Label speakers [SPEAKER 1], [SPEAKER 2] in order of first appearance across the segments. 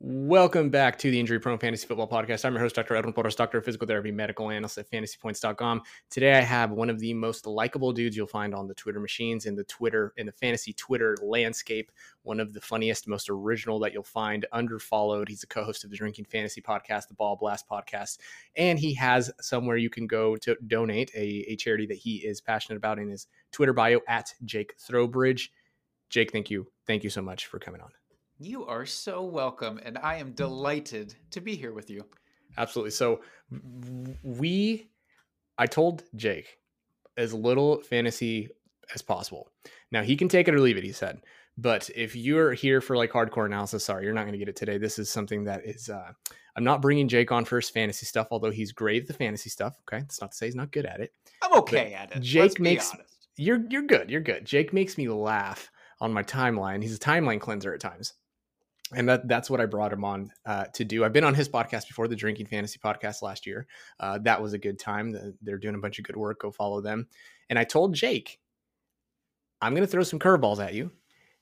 [SPEAKER 1] Welcome back to the Injury Prone Fantasy Football Podcast. I'm your host, Dr. Edwin Porras, Doctor of Physical Therapy, Medical Analyst at FantasyPoints.com. Today, I have one of the most likable dudes you'll find on the Twitter machines in the Twitter in the fantasy Twitter landscape. One of the funniest, most original that you'll find. Underfollowed. He's a co-host of the Drinking Fantasy Podcast, the Ball Blast Podcast, and he has somewhere you can go to donate a, a charity that he is passionate about in his Twitter bio at Jake Throwbridge. Jake, thank you, thank you so much for coming on.
[SPEAKER 2] You are so welcome, and I am delighted to be here with you.
[SPEAKER 1] Absolutely. So we, I told Jake as little fantasy as possible. Now he can take it or leave it. He said, but if you're here for like hardcore analysis, sorry, you're not going to get it today. This is something that is. Uh, I'm not bringing Jake on for his fantasy stuff, although he's great at the fantasy stuff. Okay, that's not to say he's not good at it.
[SPEAKER 2] I'm okay but at it. Jake makes
[SPEAKER 1] you're you're good. You're good. Jake makes me laugh on my timeline. He's a timeline cleanser at times and that that's what I brought him on uh, to do. I've been on his podcast before, the Drinking Fantasy podcast last year. Uh, that was a good time. They're doing a bunch of good work. Go follow them. And I told Jake, I'm going to throw some curveballs at you.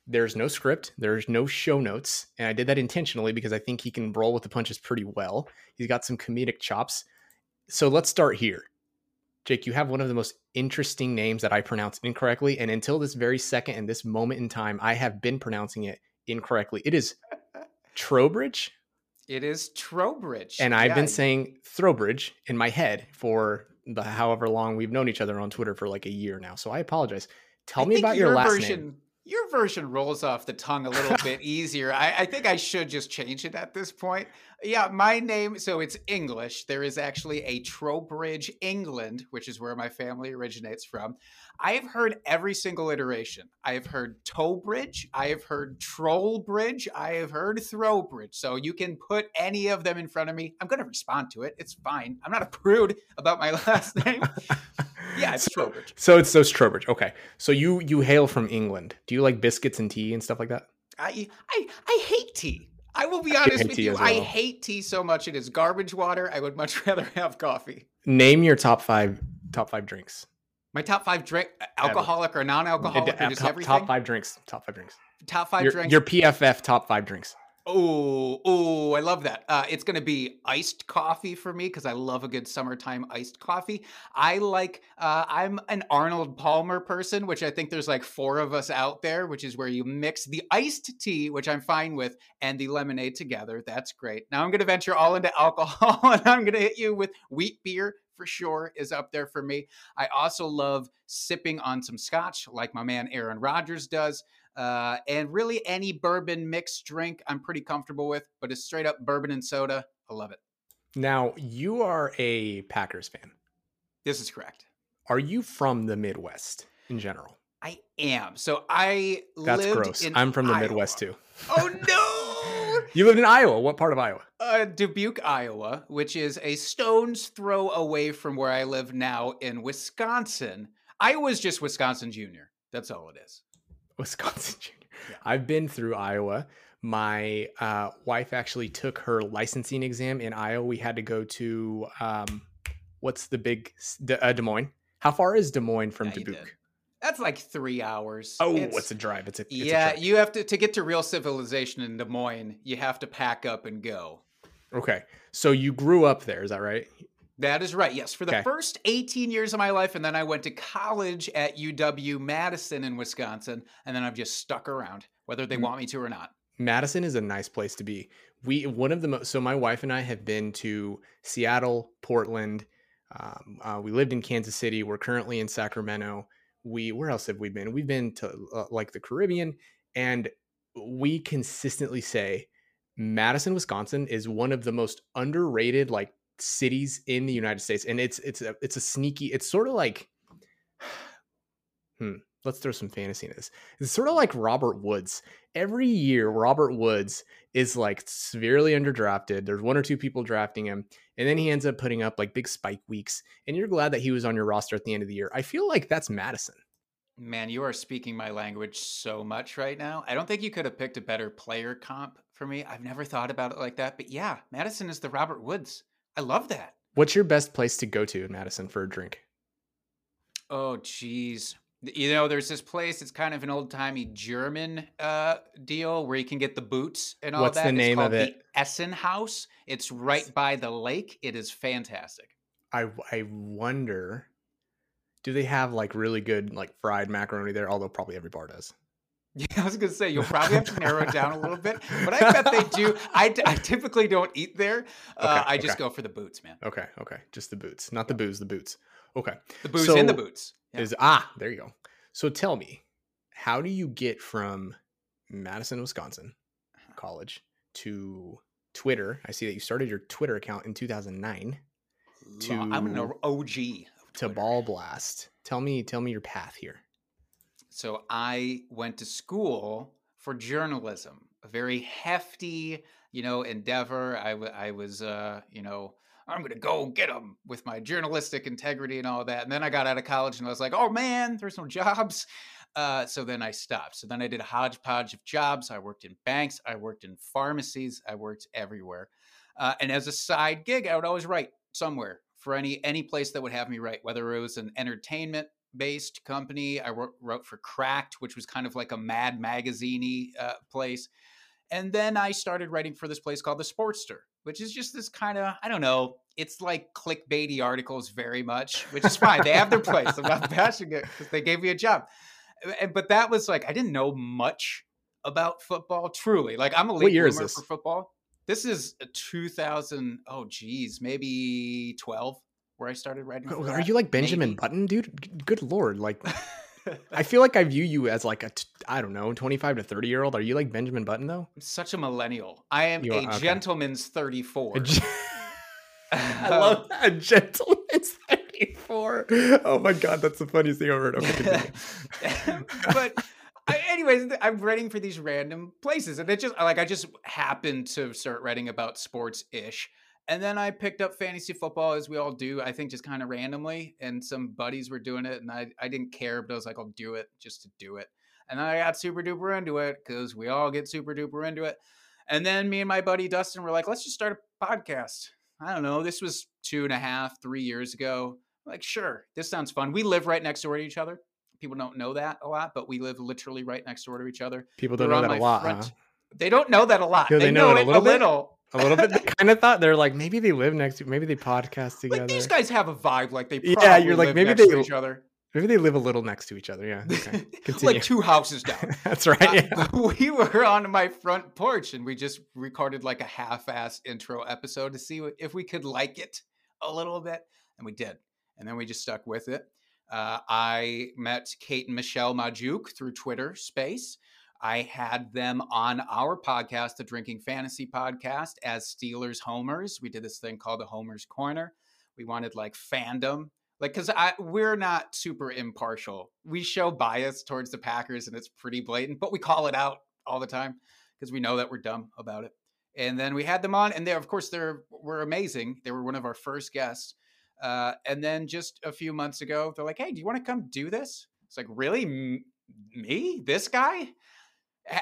[SPEAKER 1] There's no script. There's no show notes, and I did that intentionally because I think he can roll with the punches pretty well. He's got some comedic chops. So let's start here. Jake, you have one of the most interesting names that I pronounced incorrectly, and until this very second and this moment in time, I have been pronouncing it incorrectly. It is Trowbridge.
[SPEAKER 2] It is Trowbridge.
[SPEAKER 1] And I've yeah. been saying Throwbridge in my head for the however long we've known each other on Twitter for like a year now. So I apologize. Tell I me about your, your last
[SPEAKER 2] version,
[SPEAKER 1] name.
[SPEAKER 2] Your version rolls off the tongue a little bit easier. I, I, think I should just change it at this point. Yeah, my name, so it's English. There is actually a Trowbridge, England, which is where my family originates from. I have heard every single iteration. I have heard Towbridge. I have heard Trollbridge. I have heard Throwbridge. So you can put any of them in front of me. I'm going to respond to it. It's fine. I'm not a prude about my last name. yeah, it's
[SPEAKER 1] so, Trowbridge. So it's so it's Trowbridge. Okay. So you you hail from England. Do you like biscuits and tea and stuff like that?
[SPEAKER 2] I I I hate tea. I will be honest with you. Well. I hate tea so much. It is garbage water. I would much rather have coffee.
[SPEAKER 1] Name your top five top five drinks.
[SPEAKER 2] My top five drink, uh, alcoholic Ever. or non-alcoholic, or uh, just
[SPEAKER 1] top,
[SPEAKER 2] everything.
[SPEAKER 1] Top five drinks. Top five drinks.
[SPEAKER 2] Top five
[SPEAKER 1] your,
[SPEAKER 2] drinks.
[SPEAKER 1] Your PFF top five drinks.
[SPEAKER 2] Oh, oh, I love that. Uh, it's going to be iced coffee for me because I love a good summertime iced coffee. I like, uh, I'm an Arnold Palmer person, which I think there's like four of us out there, which is where you mix the iced tea, which I'm fine with, and the lemonade together. That's great. Now I'm going to venture all into alcohol and I'm going to hit you with wheat beer for sure is up there for me. I also love sipping on some scotch, like my man Aaron Rodgers does. Uh, and really, any bourbon mixed drink I'm pretty comfortable with, but a straight up bourbon and soda, I love it.
[SPEAKER 1] Now, you are a Packers fan.
[SPEAKER 2] This is correct.
[SPEAKER 1] Are you from the Midwest in general?
[SPEAKER 2] I am. So I lived in
[SPEAKER 1] That's gross. I'm from the
[SPEAKER 2] Iowa.
[SPEAKER 1] Midwest too.
[SPEAKER 2] Oh no!
[SPEAKER 1] you lived in Iowa. What part of Iowa?
[SPEAKER 2] Uh, Dubuque, Iowa, which is a stone's throw away from where I live now in Wisconsin. Iowa's just Wisconsin Junior. That's all it is.
[SPEAKER 1] Wisconsin Junior. Yeah. I've been through Iowa. My uh, wife actually took her licensing exam in Iowa. We had to go to um, what's the big uh, Des Moines. How far is Des Moines from yeah, Dubuque?
[SPEAKER 2] That's like three hours.
[SPEAKER 1] Oh, it's, it's a drive. It's a it's
[SPEAKER 2] yeah.
[SPEAKER 1] A
[SPEAKER 2] you have to to get to real civilization in Des Moines. You have to pack up and go.
[SPEAKER 1] Okay, so you grew up there, is that right?
[SPEAKER 2] That is right. Yes, for the okay. first 18 years of my life, and then I went to college at UW Madison in Wisconsin, and then I've just stuck around, whether they want me to or not.
[SPEAKER 1] Madison is a nice place to be. We one of the most so my wife and I have been to Seattle, Portland. Um, uh, we lived in Kansas City. We're currently in Sacramento. We where else have we been? We've been to uh, like the Caribbean, and we consistently say Madison, Wisconsin is one of the most underrated like cities in the United States, and it's it's a it's a sneaky. It's sort of like, hmm. Let's throw some fantasy in this. It's sort of like Robert Woods. Every year, Robert Woods is like severely underdrafted. There's one or two people drafting him, and then he ends up putting up like big spike weeks. And you're glad that he was on your roster at the end of the year. I feel like that's Madison.
[SPEAKER 2] Man, you are speaking my language so much right now. I don't think you could have picked a better player comp for me. I've never thought about it like that. But yeah, Madison is the Robert Woods. I love that.
[SPEAKER 1] What's your best place to go to in Madison for a drink?
[SPEAKER 2] Oh, geez. You know, there's this place. It's kind of an old timey German uh, deal where you can get the boots and all that.
[SPEAKER 1] What's the name of it?
[SPEAKER 2] Essen Haus. It's right by the lake. It is fantastic.
[SPEAKER 1] I I wonder, do they have like really good like fried macaroni there? Although probably every bar does.
[SPEAKER 2] Yeah, I was gonna say you'll probably have to narrow it down a little bit, but I bet they do. I, I typically don't eat there. Uh,
[SPEAKER 1] Okay,
[SPEAKER 2] I just
[SPEAKER 1] okay.
[SPEAKER 2] go for the boots, man.
[SPEAKER 1] Okay, okay, just the boots, not the booze, the boots. Okay,
[SPEAKER 2] The boots in the boots. Yeah.
[SPEAKER 1] is ah there you go. So tell me, how do you get from Madison, Wisconsin, college to Twitter? I see that you started your Twitter account in 2009
[SPEAKER 2] Lo- I'm an OG.
[SPEAKER 1] to Ball Blast. Tell me, tell me your path here.
[SPEAKER 2] So I went to school for journalism, a very hefty, you know, endeavor. I, w- I was, uh, you know, I'm going to go get them with my journalistic integrity and all that. And then I got out of college and I was like, oh man, there's no jobs. Uh, so then I stopped. So then I did a hodgepodge of jobs. I worked in banks, I worked in pharmacies, I worked everywhere. Uh, and as a side gig, I would always write somewhere for any any place that would have me write, whether it was an entertainment based company. I wrote, wrote for Cracked, which was kind of like a Mad Magazine uh, place. And then I started writing for this place called The Sportster, which is just this kind of, I don't know, it's like clickbaity articles very much, which is fine. they have their place. I'm not bashing it because they gave me a job. But that was like, I didn't know much about football, truly. Like, I'm a late
[SPEAKER 1] year is
[SPEAKER 2] bloomer
[SPEAKER 1] this?
[SPEAKER 2] for football. This is a 2000, oh, geez, maybe 12 where I started writing.
[SPEAKER 1] Are
[SPEAKER 2] that,
[SPEAKER 1] you like Benjamin
[SPEAKER 2] maybe.
[SPEAKER 1] Button, dude? Good lord, like I feel like I view you as like a t- I don't know, 25 to 30 year old. Are you like Benjamin Button though?
[SPEAKER 2] I'm such a millennial. I am
[SPEAKER 1] You
[SPEAKER 2] a
[SPEAKER 1] okay.
[SPEAKER 2] gentleman's 34.
[SPEAKER 1] A gen- I um, love that. A gentleman's 34. Oh my god, that's the funniest thing I've heard. Okay,
[SPEAKER 2] but I, anyways, I'm writing for these random places, and it just like I just happened to start writing about sports ish, and then I picked up fantasy football as we all do. I think just kind of randomly, and some buddies were doing it, and I I didn't care, but I was like, I'll do it just to do it, and then I got super duper into it because we all get super duper into it, and then me and my buddy Dustin were like, let's just start a podcast. I don't know. This was two and a half, three years ago. Like, sure, this sounds fun. We live right next door to each other. People don't know that a lot, but we live literally right next door to each other.
[SPEAKER 1] People don't
[SPEAKER 2] were
[SPEAKER 1] know that a lot,
[SPEAKER 2] front-
[SPEAKER 1] huh?
[SPEAKER 2] They don't know that a lot. They,
[SPEAKER 1] they
[SPEAKER 2] know,
[SPEAKER 1] know it a
[SPEAKER 2] it
[SPEAKER 1] little
[SPEAKER 2] a
[SPEAKER 1] bit?
[SPEAKER 2] little.
[SPEAKER 1] A little bit. They kind of thought they're like maybe they live next to maybe they podcast together.
[SPEAKER 2] Like these guys have a vibe. Like they
[SPEAKER 1] yeah. You're like,
[SPEAKER 2] live
[SPEAKER 1] maybe
[SPEAKER 2] next
[SPEAKER 1] they-
[SPEAKER 2] to each other.
[SPEAKER 1] Maybe they live a little next to each other. Yeah. Okay.
[SPEAKER 2] Like two houses down.
[SPEAKER 1] That's right.
[SPEAKER 2] Uh,
[SPEAKER 1] Yeah.
[SPEAKER 2] but we were on my front porch and we just recorded like a half-ass intro episode to see if we could like it a little bit, and we did. And then we just stuck with it. Uh, I met Kate and Michelle Magdziuk through Twitter Space. I had them on our podcast, the Drinking Fantasy Podcast, as Steelers homers. We did this thing called the Homers Corner. We wanted like fandom, like because we're not super impartial. We show bias towards the Packers, and it's pretty blatant, but we call it out all the time because we know that we're dumb about it. And then we had them on, and they, of course, they're were amazing. They were one of our first guests. Uh, and then just a few months ago, they're like, "Hey, do you want to come do this?" It's like, really, M- me, this guy?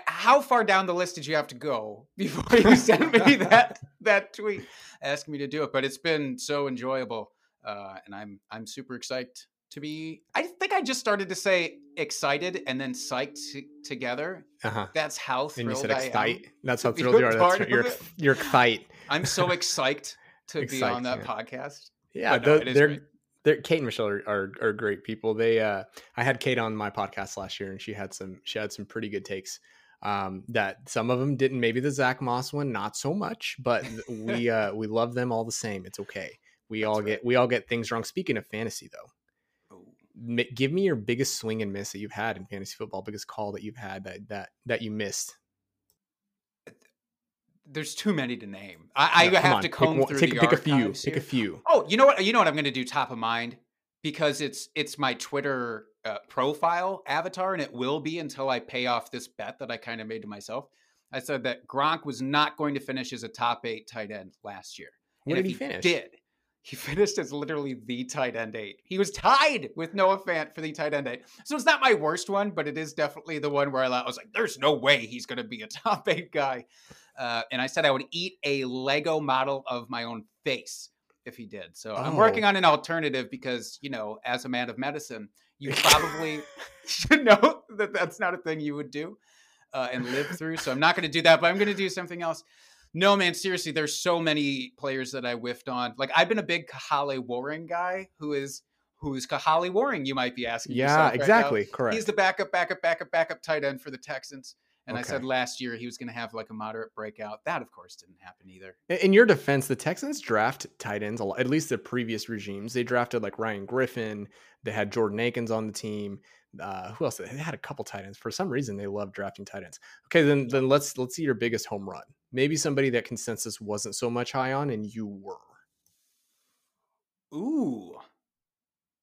[SPEAKER 2] How far down the list did you have to go before you sent me that that tweet asking me to do it? But it's been so enjoyable, uh, and I'm I'm super excited to be. I think I just started to say excited and then psyched t- together.
[SPEAKER 1] Uh huh.
[SPEAKER 2] That's how
[SPEAKER 1] And you
[SPEAKER 2] thrilled
[SPEAKER 1] said
[SPEAKER 2] I am.
[SPEAKER 1] excite. That's how thrilled you are. That's
[SPEAKER 2] of
[SPEAKER 1] you're
[SPEAKER 2] it.
[SPEAKER 1] you're excite.
[SPEAKER 2] I'm so excited to be on that
[SPEAKER 1] yeah.
[SPEAKER 2] podcast.
[SPEAKER 1] Yeah,
[SPEAKER 2] no,
[SPEAKER 1] they're
[SPEAKER 2] great.
[SPEAKER 1] They're Kate and Michelle are, are are great people. They uh I had Kate on my podcast last year and she had some she had some pretty good takes. Um that some of them didn't maybe the Zack Moss one not so much, but we uh we love them all the same. It's okay. We
[SPEAKER 2] That's
[SPEAKER 1] all
[SPEAKER 2] right.
[SPEAKER 1] get we all get things wrong. Speaking of fantasy though,
[SPEAKER 2] Ooh.
[SPEAKER 1] mi- give me your biggest swing and miss that you've had in fantasy football, biggest call that you've had that that that you missed.
[SPEAKER 2] There's too many to name. I,
[SPEAKER 1] Yeah,
[SPEAKER 2] I have
[SPEAKER 1] on,
[SPEAKER 2] to
[SPEAKER 1] pick
[SPEAKER 2] comb
[SPEAKER 1] one-
[SPEAKER 2] through
[SPEAKER 1] take,
[SPEAKER 2] the
[SPEAKER 1] pick a few. Pick a few.
[SPEAKER 2] Oh, you know what? You know what I'm going to do top of mind because it's it's my Twitter uh, profile avatar, and it will be until I pay off this bet that I kind of made to myself. I said that Gronk was not going to finish as a top eight tight end last year.
[SPEAKER 1] Where
[SPEAKER 2] and
[SPEAKER 1] did
[SPEAKER 2] if
[SPEAKER 1] he finish?
[SPEAKER 2] Did he finished as literally the tight end eight? He was tied with Noah Fant for the tight end eight. So it's not my worst one, but it is definitely the one where I was like, "There's no way he's going to be a top eight guy." Uh, and I said I would eat a Lego model of my own face if he did. So I'm working
[SPEAKER 1] Oh.
[SPEAKER 2] on an alternative because you know, as a man of medicine, you probably should know that that's not a thing you would do uh, and live through. So I'm not going to do that, but I'm going to do something else. No, man, seriously, there's so many players that I whiffed on. Like I've been a big Kahale Warring guy who is who's Kahale Warring, you might be asking.
[SPEAKER 1] Yeah,
[SPEAKER 2] yourself right now.
[SPEAKER 1] exactly. Correct.
[SPEAKER 2] He's the backup, backup, backup, backup tight end for the Texans. And I said last year he was going to have like a moderate breakout. That, of course, didn't happen either.
[SPEAKER 1] In- In your defense, the Texans draft tight ends a lot. At least the previous regimes, they drafted like Ryan Griffin. They had Jordan Akins on the team. Uh, who else? They had a couple tight ends. For some reason, they love drafting tight ends. Okay, then then let's let's see your biggest home run. Maybe somebody that consensus wasn't so much high on, and you were.
[SPEAKER 2] Ooh,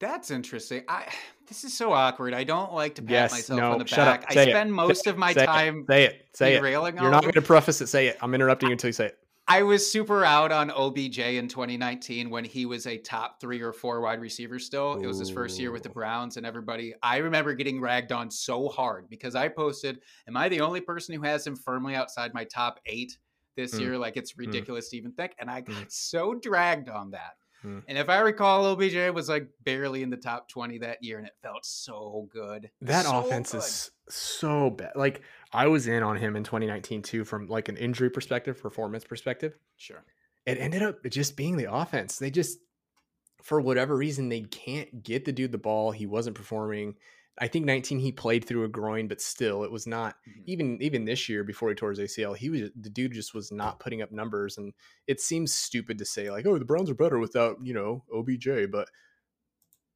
[SPEAKER 2] that's interesting. I this is so awkward. I don't like to pat
[SPEAKER 1] Yes,
[SPEAKER 2] myself
[SPEAKER 1] no,
[SPEAKER 2] on the
[SPEAKER 1] shut up,
[SPEAKER 2] back. I
[SPEAKER 1] it,
[SPEAKER 2] spend
[SPEAKER 1] say
[SPEAKER 2] most
[SPEAKER 1] it,
[SPEAKER 2] of my
[SPEAKER 1] say it,
[SPEAKER 2] time
[SPEAKER 1] Say it. Say it.
[SPEAKER 2] derailing
[SPEAKER 1] You're not going to preface it. Say it. I'm interrupting you until you say it.
[SPEAKER 2] I was super out on OBJ in 2019 when he was a top three or four wide receiver still. It was his first year with the Browns, and everybody, I remember getting ragged on so hard because I posted, Am I the only person who has him firmly outside my top eight this
[SPEAKER 1] Mm.
[SPEAKER 2] year? Like, it's ridiculous to even think. And I got
[SPEAKER 1] Mm.
[SPEAKER 2] so dragged on that.
[SPEAKER 1] Mm.
[SPEAKER 2] And if I recall, OBJ was like barely in the top 20 that year, and it felt so good.
[SPEAKER 1] That
[SPEAKER 2] So
[SPEAKER 1] offense
[SPEAKER 2] good.
[SPEAKER 1] is so bad. Like I was in on him in 2019 too, from like an injury perspective, performance perspective.
[SPEAKER 2] Sure.
[SPEAKER 1] It ended up just being the offense. They just, for whatever reason, they can't get the dude the ball. He wasn't performing. I think 19 he played through a groin, but still, it was not
[SPEAKER 2] Mhm.
[SPEAKER 1] even even this year before he tore his ACL. He was the dude just was not putting up numbers, and it seems stupid to say like, oh, the Browns are better without you know OBJ, but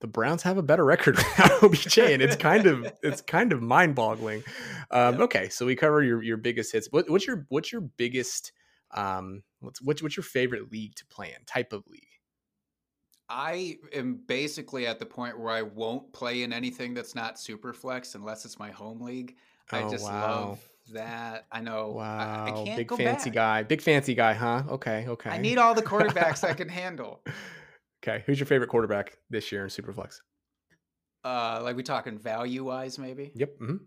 [SPEAKER 1] the Browns have a better record without OBJ, and it's kind of it's kind of mind boggling. Um. Okay, so we cover your your biggest hits. What, what's your what's your biggest um what's what's what's your favorite league to play in? Type of league?
[SPEAKER 2] I am basically at the point where I won't play in anything that's not Superflex unless it's my home league. I
[SPEAKER 1] Oh,
[SPEAKER 2] just
[SPEAKER 1] wow.
[SPEAKER 2] love that. I know. I- I,
[SPEAKER 1] Wow,
[SPEAKER 2] can't
[SPEAKER 1] big
[SPEAKER 2] go
[SPEAKER 1] fancy
[SPEAKER 2] back.
[SPEAKER 1] guy, big fancy guy, huh? Okay, okay.
[SPEAKER 2] I need all the quarterbacks I can handle.
[SPEAKER 1] Okay, who's your favorite quarterback this year in Superflex?
[SPEAKER 2] Uh, like we talking value wise, maybe.
[SPEAKER 1] Yep. mhm.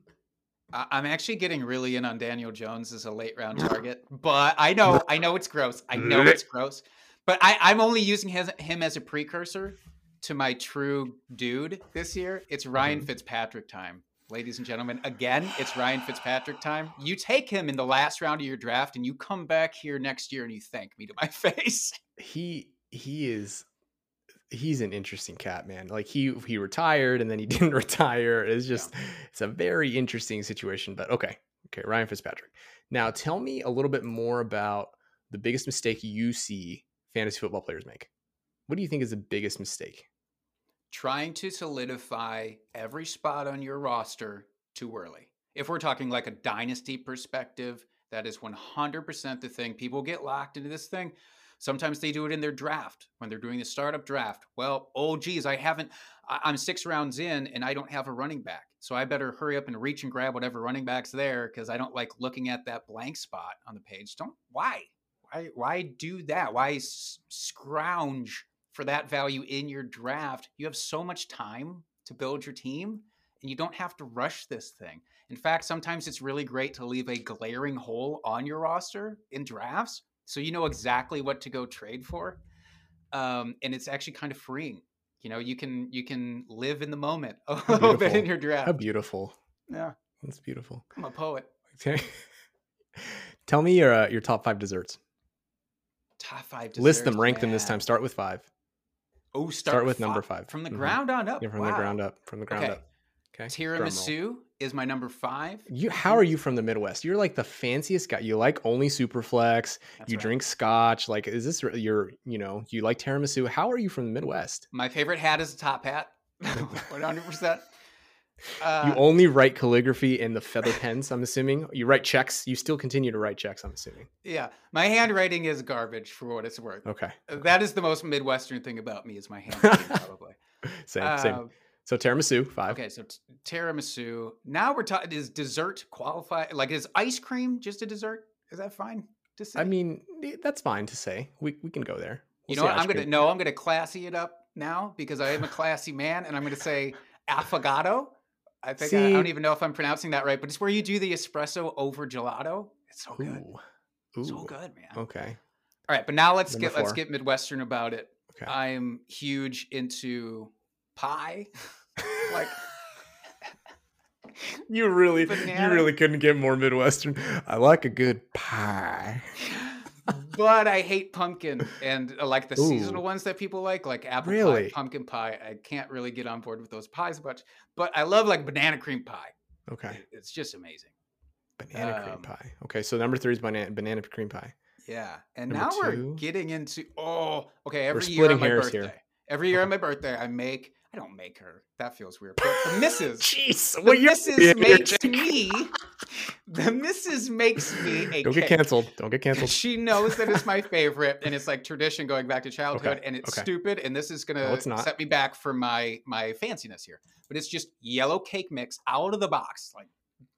[SPEAKER 2] I- I'm actually getting really in on Daniel Jones as a late round target, but I know, I know it's gross. I know it's gross, but I, I'm only using his, him as a precursor to my true dude this year. It's Ryan
[SPEAKER 1] Mhm.
[SPEAKER 2] Fitzpatrick time, ladies and gentlemen. Again, it's Ryan Fitzpatrick time. You take him in the last round of your draft, and you come back here next year and you thank me to my face.
[SPEAKER 1] He he is he's an interesting cat, man. Like he he retired and then he didn't retire. It's just it's a very interesting situation. But okay, okay, Ryan Fitzpatrick. Now tell me a little bit more about the biggest mistake you see fantasy football players make. What do you think is the biggest mistake?
[SPEAKER 2] trying to solidify every spot on your roster too early. If we're talking like a dynasty perspective, that is 100% the thing. People get locked into this thing. Sometimes they do it in their draft when they're doing the startup draft. Well, oh, geez, I haven't, I'm six rounds in and I don't have a running back. So I better hurry up and reach and grab whatever running back's there because I don't like looking at that blank spot on the page. Don't, why? Why, why do that? Why scrounge for that value in your draft? You have so much time to build your team and you don't have to rush this thing. In fact, sometimes it's really great to leave a glaring hole on your roster in drafts so you know exactly what to go trade for. Um, and it's actually kind of freeing. You know, you can you can live in the moment a little bit in your
[SPEAKER 1] How beautiful.
[SPEAKER 2] Yeah,
[SPEAKER 1] That's beautiful.
[SPEAKER 2] I'm a poet.
[SPEAKER 1] Okay. Tell me your uh, your top five desserts.
[SPEAKER 2] Top five.
[SPEAKER 1] List them,
[SPEAKER 2] desserts,
[SPEAKER 1] rank them this time. Start with five.
[SPEAKER 2] Oh,
[SPEAKER 1] Start,
[SPEAKER 2] start,
[SPEAKER 1] with number five
[SPEAKER 2] from the
[SPEAKER 1] Mhm.
[SPEAKER 2] ground on up.
[SPEAKER 1] Yeah, from
[SPEAKER 2] wow.
[SPEAKER 1] the ground up. From the ground
[SPEAKER 2] Okay.
[SPEAKER 1] up. Okay.
[SPEAKER 2] Tiramisu is my number five.
[SPEAKER 1] You, how are you from the Midwest? You're like the fanciest guy. You like only Superflex.
[SPEAKER 2] That's
[SPEAKER 1] you
[SPEAKER 2] right.
[SPEAKER 1] drink Scotch. Like, is this your? You know, you like tiramisu? How are you from the Midwest?
[SPEAKER 2] My favorite hat is a top hat. One hundred percent.
[SPEAKER 1] you
[SPEAKER 2] Uh,
[SPEAKER 1] only write calligraphy in the feather pens. I'm assuming you write checks. You still continue to write checks. I'm assuming.
[SPEAKER 2] Yeah, my handwriting is garbage for what it's worth.
[SPEAKER 1] Okay.
[SPEAKER 2] That is the most Midwestern thing about me is my handwriting, probably.
[SPEAKER 1] Same. same. So tiramisu five.
[SPEAKER 2] okay, so t- tiramisu. Now we're talking. Is dessert qualify? Like, is ice cream just a dessert? Is that fine to say?
[SPEAKER 1] I mean, that's fine to say. We we can go there.
[SPEAKER 2] you
[SPEAKER 1] We'll
[SPEAKER 2] know what? I'm gonna no. I'm gonna classy it up now because I am a classy man, and I'm gonna say affogato. I think I, I don't even know if I'm pronouncing that right, but it's where you do the espresso over gelato. It's so good,
[SPEAKER 1] Ooh.
[SPEAKER 2] so good, man.
[SPEAKER 1] Okay.
[SPEAKER 2] All right, but now let's
[SPEAKER 1] Number
[SPEAKER 2] get let's get Midwestern about it.
[SPEAKER 1] Okay.
[SPEAKER 2] I am huge into pie. like
[SPEAKER 1] You really, you really couldn't get more Midwestern. I like a good pie.
[SPEAKER 2] but I hate pumpkin and uh, like the
[SPEAKER 1] Ooh.
[SPEAKER 2] seasonal ones that people like, like apple
[SPEAKER 1] Really?
[SPEAKER 2] pie, pumpkin pie. I can't really get on board with those pies much, but I love like banana cream pie.
[SPEAKER 1] Okay.
[SPEAKER 2] It's just amazing.
[SPEAKER 1] Banana cream
[SPEAKER 2] Um,
[SPEAKER 1] pie. Okay, so number three is banana banana cream pie.
[SPEAKER 2] Yeah, and
[SPEAKER 1] Number
[SPEAKER 2] now we're getting into oh, okay. Every year on my birthday,
[SPEAKER 1] here.
[SPEAKER 2] every year
[SPEAKER 1] Okay.
[SPEAKER 2] on my birthday, I make. I don't make her. That feels weird. But the missus,
[SPEAKER 1] Jeez,
[SPEAKER 2] the
[SPEAKER 1] you're
[SPEAKER 2] missus makes me. The missus makes me a
[SPEAKER 1] Don't get
[SPEAKER 2] cake.
[SPEAKER 1] canceled. Don't get canceled.
[SPEAKER 2] She knows that it's my favorite, and it's like tradition going back to childhood,
[SPEAKER 1] Okay,
[SPEAKER 2] and it's
[SPEAKER 1] okay.
[SPEAKER 2] stupid. And this is gonna
[SPEAKER 1] No,
[SPEAKER 2] set me back from my my fanciness here. But it's just yellow cake mix out of the box, like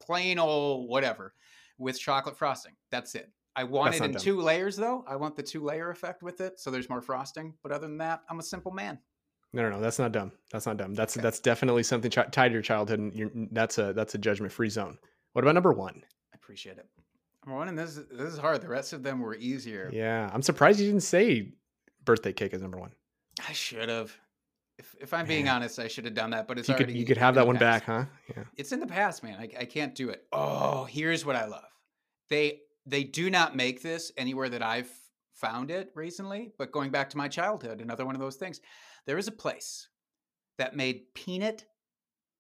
[SPEAKER 2] plain old whatever, with chocolate frosting. That's it. I want
[SPEAKER 1] That's
[SPEAKER 2] it in
[SPEAKER 1] dumb.
[SPEAKER 2] two layers though. I want the two layer effect with it, so there's more frosting. But other than that, I'm a simple man.
[SPEAKER 1] No, no, no. That's not dumb. That's not dumb. That's
[SPEAKER 2] Okay.
[SPEAKER 1] that's definitely something chi- tied to your childhood, and you're, that's a that's a judgment free zone. What about number one?
[SPEAKER 2] I appreciate it. Number one, and this is- this is hard. The rest of them were easier.
[SPEAKER 1] Yeah, I'm surprised you didn't say birthday cake is number one.
[SPEAKER 2] I should have. If, if I'm being honest, I should have done that. But it's
[SPEAKER 1] You could
[SPEAKER 2] already
[SPEAKER 1] you could have that one
[SPEAKER 2] past.
[SPEAKER 1] back, huh? Yeah.
[SPEAKER 2] it's in the past, man. I, I can't do it. Oh, here's what I love. They they do not make this anywhere that I've found it recently. But going back to my childhood, another one of those things. There is a place that made peanut,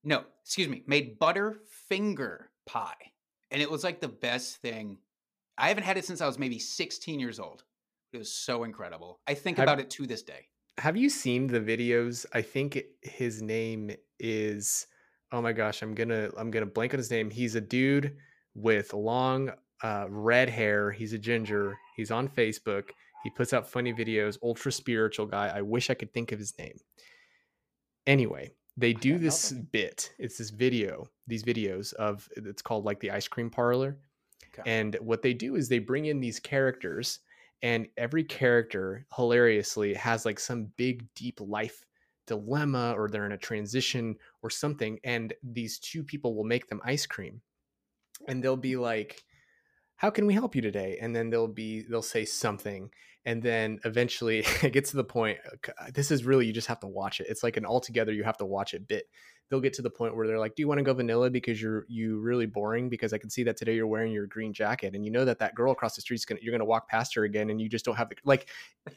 [SPEAKER 2] no, excuse me, made butter finger pie, and it was like the best thing. I haven't had it since I was maybe 16 years old. It was so incredible. I think
[SPEAKER 1] Have-
[SPEAKER 2] about it to this day.
[SPEAKER 1] Have you seen the videos? I think his name is oh my gosh, I'm gonna I'm gonna blank on his name. He's a dude with long uh, red hair. He's a ginger. He's on Facebook. He puts out funny videos. Ultra spiritual guy. I wish I could think of his name. Anyway, they do this bit. It's this video. These videos of it's called like the ice cream parlor.
[SPEAKER 2] Okay.
[SPEAKER 1] And what they do is they bring in these characters, and every character hilariously has like some big, deep life dilemma, or they're in a transition or something. And these two people will make them ice cream, and they'll be like, How can we help you today? And then they'll be, they'll say something. And then eventually it gets to the point. uh, This is really, you just have to watch it. It's like an altogether, you have to watch it bit they'll get to the point where they're like, "Do you want to go vanilla because you're you really boring? Because I can see that today you're wearing your green jacket, and you know that that girl across the street's gonna you're gonna walk past her again, and you just don't have the like.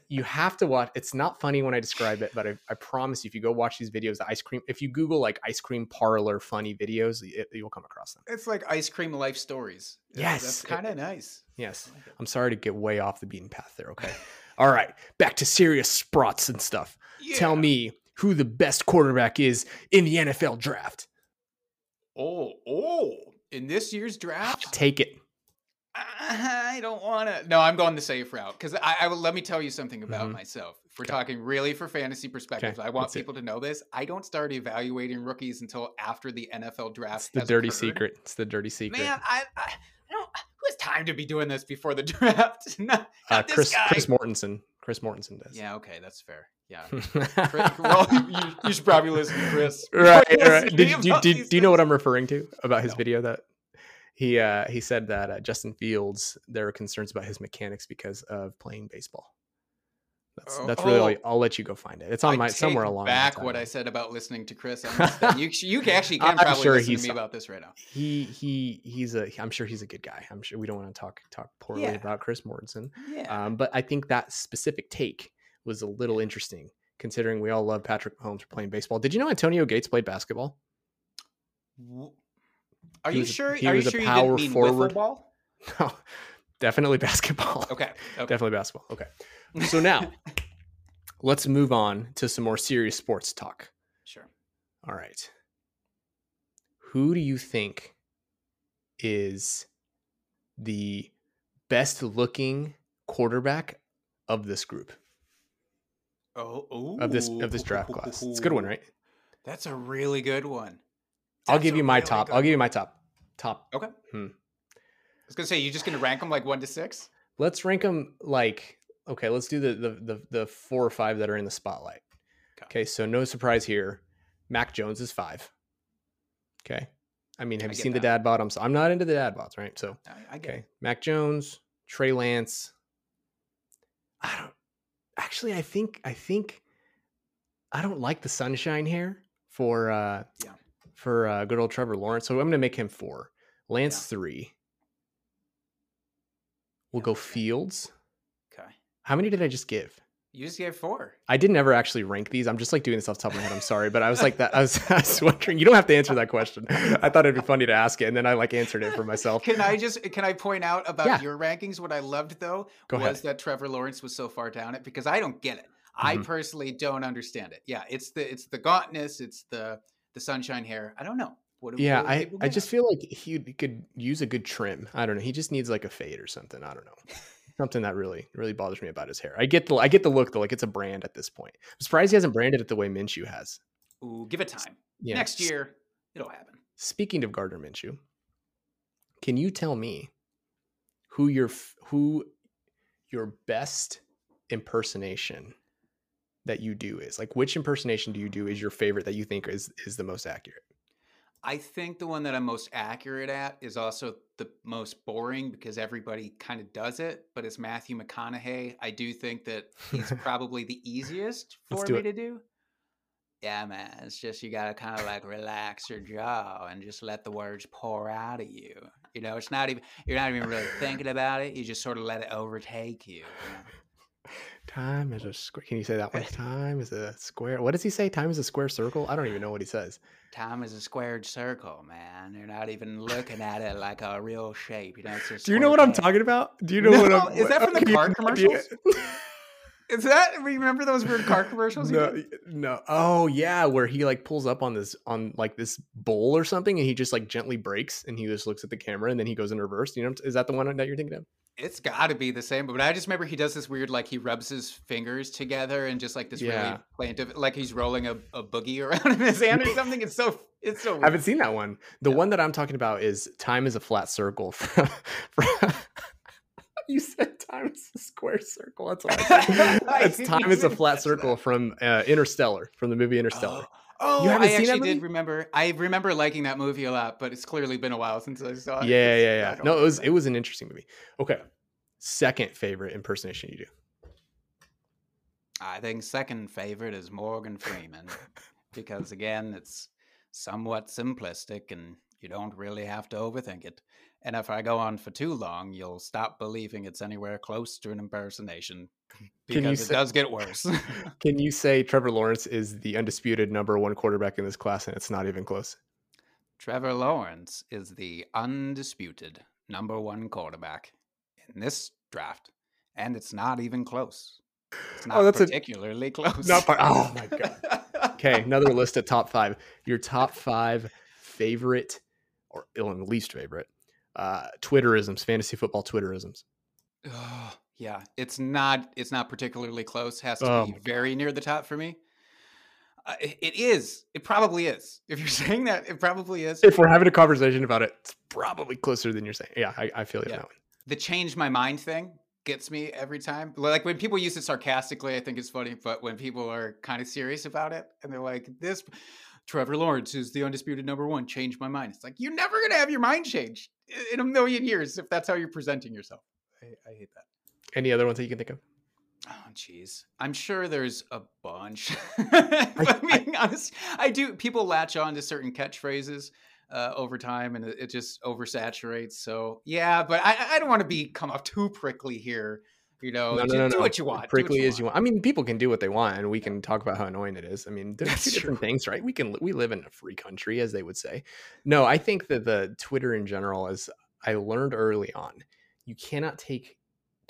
[SPEAKER 1] You have to watch. It's not funny when I describe it, but I, I promise you, if you go watch these videos, the ice cream. If you Google like ice cream parlor funny videos, it, you'll come across them.
[SPEAKER 2] It's like ice cream life stories.
[SPEAKER 1] Yes,
[SPEAKER 2] that's kind of nice.
[SPEAKER 1] Yes,
[SPEAKER 2] like.
[SPEAKER 1] I'm sorry to get way off the beaten path there. Okay, all right, back to serious sprots and stuff. Tell me who the best quarterback is in the NFL draft.
[SPEAKER 2] Oh, oh! In this year's draft,
[SPEAKER 1] Take it.
[SPEAKER 2] I don't want to. No, I'm going the safe route because I, I will. Let me tell you something about
[SPEAKER 1] Mhm.
[SPEAKER 2] myself. If we're
[SPEAKER 1] Okay.
[SPEAKER 2] talking really for fantasy perspectives, I want
[SPEAKER 1] let's see it.
[SPEAKER 2] people to know this. I don't start evaluating rookies until after the NFL draft.
[SPEAKER 1] It's the dirty
[SPEAKER 2] occurred.
[SPEAKER 1] secret. It's the dirty secret.
[SPEAKER 2] Man, I, I, I don't. Who has time to be doing this before the draft? not,
[SPEAKER 1] uh,
[SPEAKER 2] not this
[SPEAKER 1] Chris
[SPEAKER 2] guy.
[SPEAKER 1] Chris Mortensen. Chris Mortensen does.
[SPEAKER 2] Yeah. Okay, that's fair. Yeah. Chris- well, you, you should probably listen to Chris.
[SPEAKER 1] right, right. Did, do, do, do you know what. I'm referring to about his
[SPEAKER 2] No.
[SPEAKER 1] video that he uh, he said that uh, Justin Fields there are concerns about his mechanics because of playing baseball. That's
[SPEAKER 2] Oh,
[SPEAKER 1] that's really
[SPEAKER 2] oh.
[SPEAKER 1] I'll let you go find it. It's on
[SPEAKER 2] I
[SPEAKER 1] my somewhere along.
[SPEAKER 2] Back what I said about listening to Chris. On this thing. you, you actually can
[SPEAKER 1] I'm
[SPEAKER 2] probably
[SPEAKER 1] sure
[SPEAKER 2] listen
[SPEAKER 1] he's
[SPEAKER 2] to me about this right now.
[SPEAKER 1] He he he's a. I'm sure he's a good guy. I'm sure we don't want to talk talk poorly
[SPEAKER 2] Yeah.
[SPEAKER 1] about Chris Mortensen.
[SPEAKER 2] Yeah.
[SPEAKER 1] Um, but I think that specific take was a little interesting, considering we all love Patrick Mahomes for playing baseball. Did you know Antonio Gates played basketball?
[SPEAKER 2] W- Are you sure?
[SPEAKER 1] he
[SPEAKER 2] Are you
[SPEAKER 1] was a
[SPEAKER 2] sure you
[SPEAKER 1] power
[SPEAKER 2] didn't mean
[SPEAKER 1] forward.
[SPEAKER 2] ball?
[SPEAKER 1] No, definitely basketball.
[SPEAKER 2] Okay. Okay.
[SPEAKER 1] Definitely basketball. Okay. So now let's move on to some more serious sports talk.
[SPEAKER 2] Sure.
[SPEAKER 1] All right. Who do you think is the best looking quarterback of this group
[SPEAKER 2] Oh, oh.
[SPEAKER 1] of this of this draft class? It's a good one, right?
[SPEAKER 2] That's a really good one.
[SPEAKER 1] I'll give you my
[SPEAKER 2] really
[SPEAKER 1] top. I'll give you my top. Top.
[SPEAKER 2] Okay.
[SPEAKER 1] Hmm.
[SPEAKER 2] I was gonna say, you're just gonna rank them like one to six.
[SPEAKER 1] Let's rank them like okay. Let's do the the the, the four or five that are in the spotlight.
[SPEAKER 2] Okay.
[SPEAKER 1] Okay, so no surprise here. Mac Jones is five. Okay. I mean, have
[SPEAKER 2] I
[SPEAKER 1] you seen the dad bod? I'm, so, I'm not into the dad bods, right? So,
[SPEAKER 2] I, I get
[SPEAKER 1] okay.
[SPEAKER 2] it.
[SPEAKER 1] Mac Jones, Trey Lance. I don't actually, I think, I think I don't like the sunshine here for, uh,
[SPEAKER 2] Yeah.
[SPEAKER 1] for, uh, good old Trevor Lawrence. So I'm going to make him four. Lance,
[SPEAKER 2] Yeah.
[SPEAKER 1] three. We'll
[SPEAKER 2] Yeah,
[SPEAKER 1] go
[SPEAKER 2] okay.
[SPEAKER 1] Fields.
[SPEAKER 2] Okay.
[SPEAKER 1] How many did I just give?
[SPEAKER 2] You just gave four.
[SPEAKER 1] I didn't ever actually rank these. I'm just like doing this off the top of my head. I'm sorry, but I was like that. I was, I was wondering. You don't have to answer that question. I thought it'd be funny to ask it, and then I like answered it for myself.
[SPEAKER 2] Can I just can I point out about
[SPEAKER 1] Yeah.
[SPEAKER 2] your rankings? What I loved though
[SPEAKER 1] Go
[SPEAKER 2] was
[SPEAKER 1] ahead.
[SPEAKER 2] that Trevor Lawrence was so far down it because I don't get it. I
[SPEAKER 1] Mhm.
[SPEAKER 2] personally don't understand it. Yeah, it's the it's the gauntness, it's the the sunshine hair. I don't know. What
[SPEAKER 1] Yeah,
[SPEAKER 2] what
[SPEAKER 1] I, I just feel like he could use a good trim. I don't know. He just needs like a fade or something. I don't know. Something that really, really bothers me about his hair. I get the I get the look though, like it's a brand at this point. I'm surprised he hasn't branded it the way Minshew has.
[SPEAKER 2] Ooh, give it time.
[SPEAKER 1] Yeah.
[SPEAKER 2] Next year, it'll happen.
[SPEAKER 1] Speaking of Gardner Minshew, can you tell me who your who your best impersonation that you do is? Like which impersonation do you do is your favorite that you think is is the most accurate?
[SPEAKER 2] I think the one that I'm most accurate at is also the most boring because everybody kind of does it, but it's Matthew McConaughey. I do think that he's probably the easiest for me
[SPEAKER 1] it.
[SPEAKER 2] to do. Yeah, man. It's just you gotta kind of like relax your jaw and just let the words pour out of you. You know, it's not even you're not even really thinking about it. You just sort of let it overtake you. you know?
[SPEAKER 1] Time is a square. Can you say that one? Time is a square. What does he say? Time is a square circle. I don't even know what he says.
[SPEAKER 2] Time is a squared circle, man. You're not even looking at it like a real shape. You know, it's just
[SPEAKER 1] Do you know what I'm talking about? Do you know what I'm?
[SPEAKER 2] is that from the car commercials? Is that remember those weird car commercials? he
[SPEAKER 1] no, no. Oh yeah, where he like pulls up on this on like this bowl or something, and he just like gently breaks and he just looks at the camera, and then he goes in reverse. You know, is that the one that you're thinking of?
[SPEAKER 2] It's got to be the same, but I just remember he does this weird, like he rubs his fingers together and just like this
[SPEAKER 1] Yeah.
[SPEAKER 2] really plaintive, like he's rolling a, a boogie around in his hand or something. It's so, it's so.
[SPEAKER 1] I haven't seen that one. The
[SPEAKER 2] Yeah.
[SPEAKER 1] one that I'm talking about is time is a flat circle. From, from you said time is a square circle. That's what I said. It's time is a flat circle
[SPEAKER 2] that.
[SPEAKER 1] from uh, Interstellar, from the movie Interstellar.
[SPEAKER 2] Oh, oh I actually did remember. I remember liking that movie a lot, but it's clearly been a while since I saw it.
[SPEAKER 1] yeah, yeah, yeah. No, it was it was an interesting movie. Okay, second favorite impersonation you do.
[SPEAKER 2] I think second favorite is Morgan Freeman because again, it's somewhat simplistic and you don't really have to overthink it. And if I go on for too long, you'll stop believing it's anywhere close to an impersonation
[SPEAKER 1] Can
[SPEAKER 2] because
[SPEAKER 1] you
[SPEAKER 2] it
[SPEAKER 1] say-
[SPEAKER 2] does get worse.
[SPEAKER 1] Can you say Trevor Lawrence is the undisputed number one quarterback in this class, and it's not even close?
[SPEAKER 2] Trevor Lawrence is the undisputed number one quarterback in this draft, and it's not even close. It's not
[SPEAKER 1] Oh, that's a-
[SPEAKER 2] particularly close.
[SPEAKER 1] Not par- oh my god. Okay, another list of top five. Your top five favorite, or least favorite, uh, Twitterisms, fantasy football Twitterisms.
[SPEAKER 2] Oh, yeah, it's not. It's not particularly close. Has to
[SPEAKER 1] Oh
[SPEAKER 2] be very near the top for me. Uh, it- it is. It probably is. If you're saying that, it probably is.
[SPEAKER 1] If we're having a conversation about it, it's probably closer than you're saying. Yeah, I, I feel you
[SPEAKER 2] Yeah.
[SPEAKER 1] on that one.
[SPEAKER 2] The change my mind thing gets me every time. Like when people use it sarcastically, I think it's funny. But when people are kind of serious about it and they're like, "This Trevor Lawrence is the undisputed number one," change my mind. It's like you're never gonna have your mind changed in a million years if that's how you're presenting yourself. I, I hate that.
[SPEAKER 1] Any other ones that you can think of?
[SPEAKER 2] Oh, jeez. I'm sure there's a bunch. but being honest, I do. People latch on to certain catchphrases uh, over time, and it, it just oversaturates. So yeah, but I, I don't want to be come off too prickly here. You know,
[SPEAKER 1] No, no, no,
[SPEAKER 2] do
[SPEAKER 1] no.
[SPEAKER 2] what you want.
[SPEAKER 1] Prickly as you want. I mean, people can do what they want, and we can talk about how annoying it is. I mean, there's
[SPEAKER 2] That's
[SPEAKER 1] two different
[SPEAKER 2] true.
[SPEAKER 1] things, right? We can we live in a free country, as they would say. No, I think that the Twitter in general, as I learned early on, you cannot take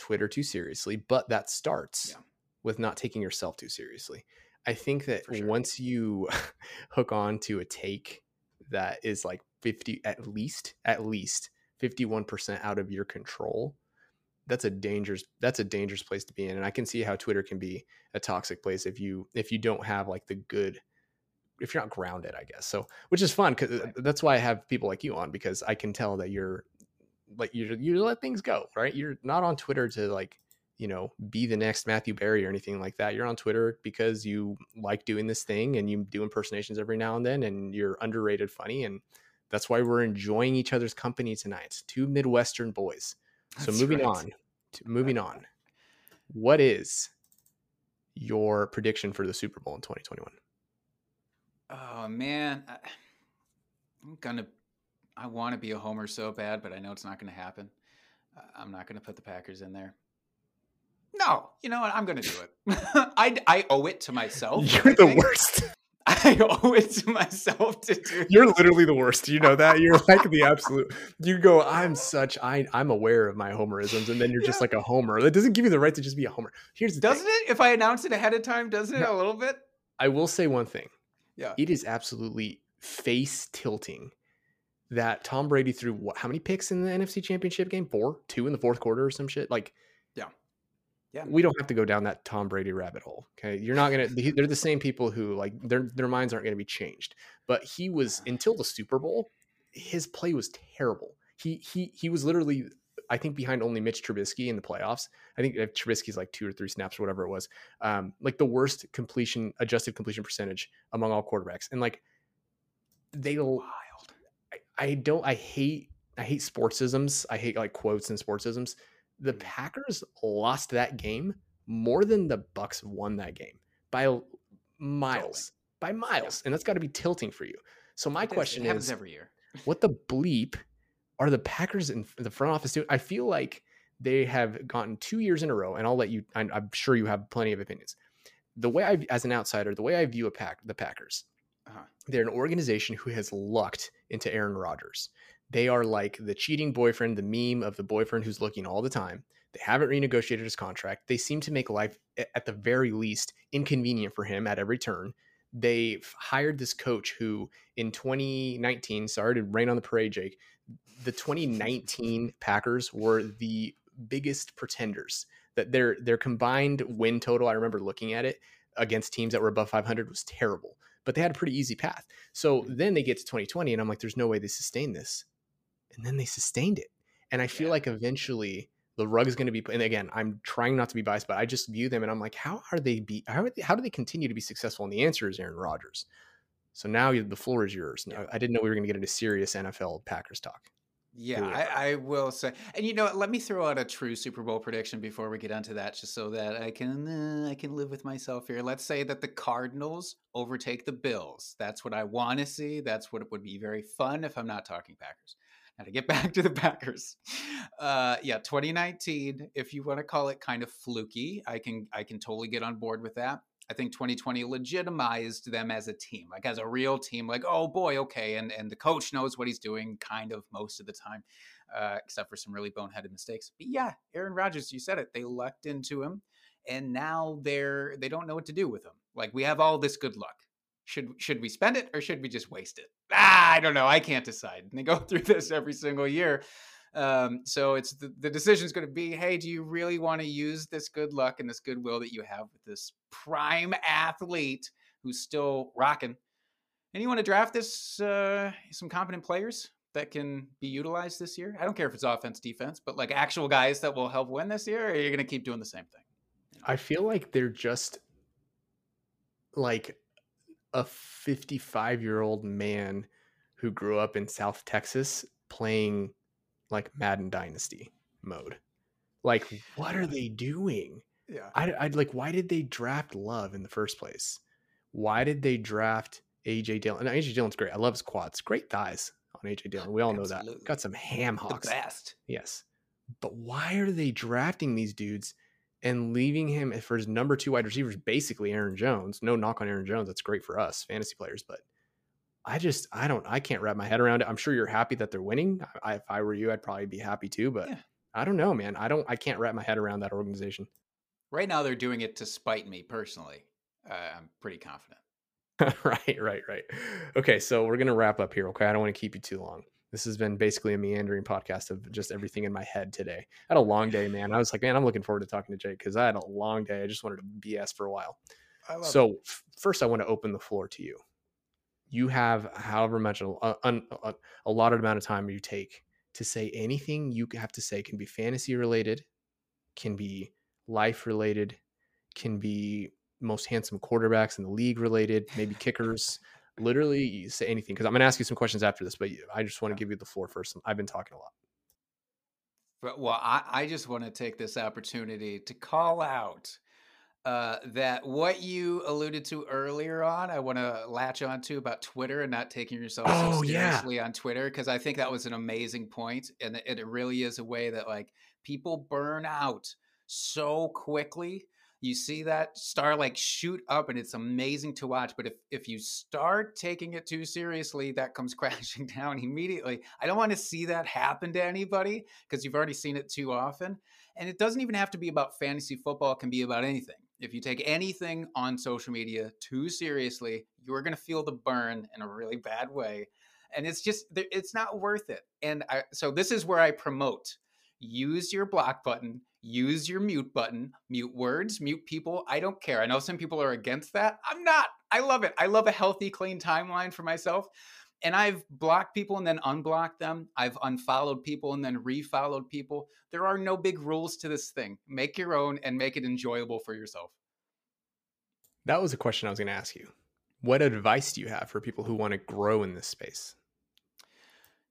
[SPEAKER 1] Twitter too seriously, but that starts
[SPEAKER 2] Yeah.
[SPEAKER 1] with not taking yourself too seriously. I think that
[SPEAKER 2] sure.
[SPEAKER 1] once you hook on to a take that is like 50 at least at least 51% out of your control that's a dangerous that's a dangerous place to be in and i can see how twitter can be a toxic place if you if you don't have like the good if you're not grounded i guess so which is fun because uh,
[SPEAKER 2] Right.
[SPEAKER 1] that's why i have people like you on because i can tell that you're like you you let things go right? You're not on twitter to like you know be the next matthew berry or anything like that. You're on twitter because you like doing this thing and you do impersonations every now and then and you're underrated funny and that's why we're enjoying each other's company tonight. Two midwestern boys. So
[SPEAKER 2] That's
[SPEAKER 1] moving
[SPEAKER 2] right.
[SPEAKER 1] on to moving uh-huh. on. What is your prediction for the super bowl in 2021
[SPEAKER 2] Oh man, I, I'm gonna. I want to be a homer so bad, but I know it's not going to happen. Uh, I'm not going to put the Packers in there. No, you know what? I'm going to do it. I I owe it to myself.
[SPEAKER 1] You're the worst.
[SPEAKER 2] I owe it to myself to do.
[SPEAKER 1] You're literally the worst. You know that. You're like the absolute. You go. I'm such. I I'm aware of my homerisms, and then you're just like a homer. That doesn't give you the right to just be a homer. Here's the
[SPEAKER 2] Doesn't
[SPEAKER 1] thing.
[SPEAKER 2] it? If I announce it ahead of time, doesn't it
[SPEAKER 1] No.
[SPEAKER 2] a little bit?
[SPEAKER 1] I will say one thing.
[SPEAKER 2] Yeah.
[SPEAKER 1] It is absolutely face tilting that Tom Brady threw what, how many picks in the NFC Championship game? Four, two in the fourth quarter or some shit. Like,
[SPEAKER 2] Yeah. Yeah.
[SPEAKER 1] we don't have to go down that Tom Brady rabbit hole. Okay, you're not gonna. They're the same people who like their their minds aren't gonna be changed. But he was until the Super Bowl, his play was terrible. He he he was literally. I think behind only Mitch Trubisky in the playoffs. I think if Trubisky's like two or three snaps or whatever it was. Um, like the worst completion adjusted completion percentage among all quarterbacks. And like they. I, don't I hate I hate sportsisms. I hate like quotes and sportsisms. The
[SPEAKER 2] Mhm.
[SPEAKER 1] Packers lost that game more than the Bucs won that game by miles. By miles. And that's got to be tilting for you. So my
[SPEAKER 2] It
[SPEAKER 1] question
[SPEAKER 2] happens
[SPEAKER 1] is
[SPEAKER 2] every year.
[SPEAKER 1] what the bleep are the Packers in the front office doing? I feel like they have gotten two years in a row, and I'll let you. I'm, I'm sure you have plenty of opinions. The way I, as an outsider, the way I view a pack, the Packers,
[SPEAKER 2] Uh-huh.
[SPEAKER 1] they're an organization who has lucked into Aaron Rodgers. They are like the cheating boyfriend, the meme of the boyfriend who's looking all the time. They haven't renegotiated his contract. They seem to make life, at the very least, inconvenient for him at every turn. They've hired this coach who, in 2019, sorry to rain on the parade, Jake, the 2019 Packers were the biggest pretenders. That their their combined win total, I remember looking at it against teams that were above 500 was terrible, but they had a pretty easy path. So mm-hmm. then they get to 2020, and I'm like, there's no way they sustain this, and then they sustained it. And I feel
[SPEAKER 2] Yeah.
[SPEAKER 1] like eventually the rug is going to be. And again, I'm trying not to be biased, but I just view them, and I'm like, how are they be? How are they, how do they continue to be successful? And the answer is Aaron Rodgers. So now the floor is yours. Now, I didn't know we were going to get into serious NFL Packers talk.
[SPEAKER 2] Yeah, I, I will say, and you know, what, let me throw out a true Super Bowl prediction before we get onto that, just so that I can uh, I can live with myself here. Let's say that the Cardinals overtake the Bills. That's what I want to see. That's what it would be very fun if I'm not talking Packers. Now to get back to the Packers, uh, yeah, 2019. If you want to call it kind of fluky, I can I can totally get on board with that. I think 2020 legitimized them as a team, like as a real team. Like, oh boy, okay, and and the coach knows what he's doing, kind of most of the time, uh, except for some really boneheaded mistakes. But yeah, Aaron Rodgers, you said it. They lucked into him, and now they're they don't know what to do with him. Like we have all this good luck. Should should we spend it or should we just waste it? Ah, I don't know. I can't decide. And they go through this every single year. Um, so it's the, the decision is going to be, hey, do you really want to use this good luck and this goodwill that you have with this prime athlete who's still rocking? And you want to draft this uh, some competent players that can be utilized this year? I don't care if it's offense, defense, but like actual guys that will help win this year. Or are you going to keep doing the same thing?
[SPEAKER 1] I feel like they're just like a 55 year old man who grew up in South Texas playing like Madden Dynasty mode. Like, what are they doing?
[SPEAKER 2] Yeah.
[SPEAKER 1] I, I'd like, why did they draft Love in the first place? Why did they draft AJ Dillon? AJ Dillon's great. I love his quads. Great thighs on AJ Dillon. We all know that. Got some ham
[SPEAKER 2] The
[SPEAKER 1] hocks.
[SPEAKER 2] best.
[SPEAKER 1] Yes. But why are they drafting these dudes and leaving him for his number two wide receivers, basically Aaron Jones? No knock on Aaron Jones. That's great for us fantasy players. But I just, I don't, I can't wrap my head around it. I'm sure you're happy that they're winning. I, if I were you, I'd probably be happy too. But
[SPEAKER 2] Yeah.
[SPEAKER 1] I don't know, man. I don't, I can't wrap my head around that organization.
[SPEAKER 2] Right now, they're doing it to spite me personally. Uh, I'm pretty confident.
[SPEAKER 1] right, right, right. Okay, so we're gonna wrap up here. Okay, I don't want to keep you too long. This has been basically a meandering podcast of just everything in my head today. I had a long day, man. I was like, man, I'm looking forward to talking to Jake because I had a long day. I just wanted to BS for a while.
[SPEAKER 2] I love
[SPEAKER 1] So first, I want to open the floor to you. You have however much a, a, a, allotted amount of time you take to say anything you have to say can be fantasy related, can be life related, can be most handsome quarterbacks in the league related, maybe kickers. Literally, you say anything because I'm going to ask you some questions after this, but I just want to give you the floor first. I've been talking a lot.
[SPEAKER 2] But, well, I, I just want to take this opportunity to call out uh, that what you alluded to earlier on, I want to latch on to about Twitter and not taking yourself
[SPEAKER 1] Oh,
[SPEAKER 2] so
[SPEAKER 1] yeah.
[SPEAKER 2] seriously on Twitter because I think that was an amazing point, and it, it really is a way that like people burn out so quickly. You see that star like shoot up and it's amazing to watch. But if, if you start taking it too seriously, that comes crashing down immediately. I don't want to see that happen to anybody because you've already seen it too often. And it doesn't even have to be about fantasy football, it can be about anything. If you take anything on social media too seriously, you're going to feel the burn in a really bad way. And it's just, it's not worth it. And I, so this is where I promote use your block button, use your mute button, mute words, mute people. I don't care. I know some people are against that. I'm not. I love it. I love a healthy, clean timeline for myself. And I've blocked people and then unblocked them. I've unfollowed people and then refollowed people. There are no big rules to this thing. Make your own and make it enjoyable for yourself.
[SPEAKER 1] That was a question I was going to ask you. What advice do you have for people who want to grow in this space?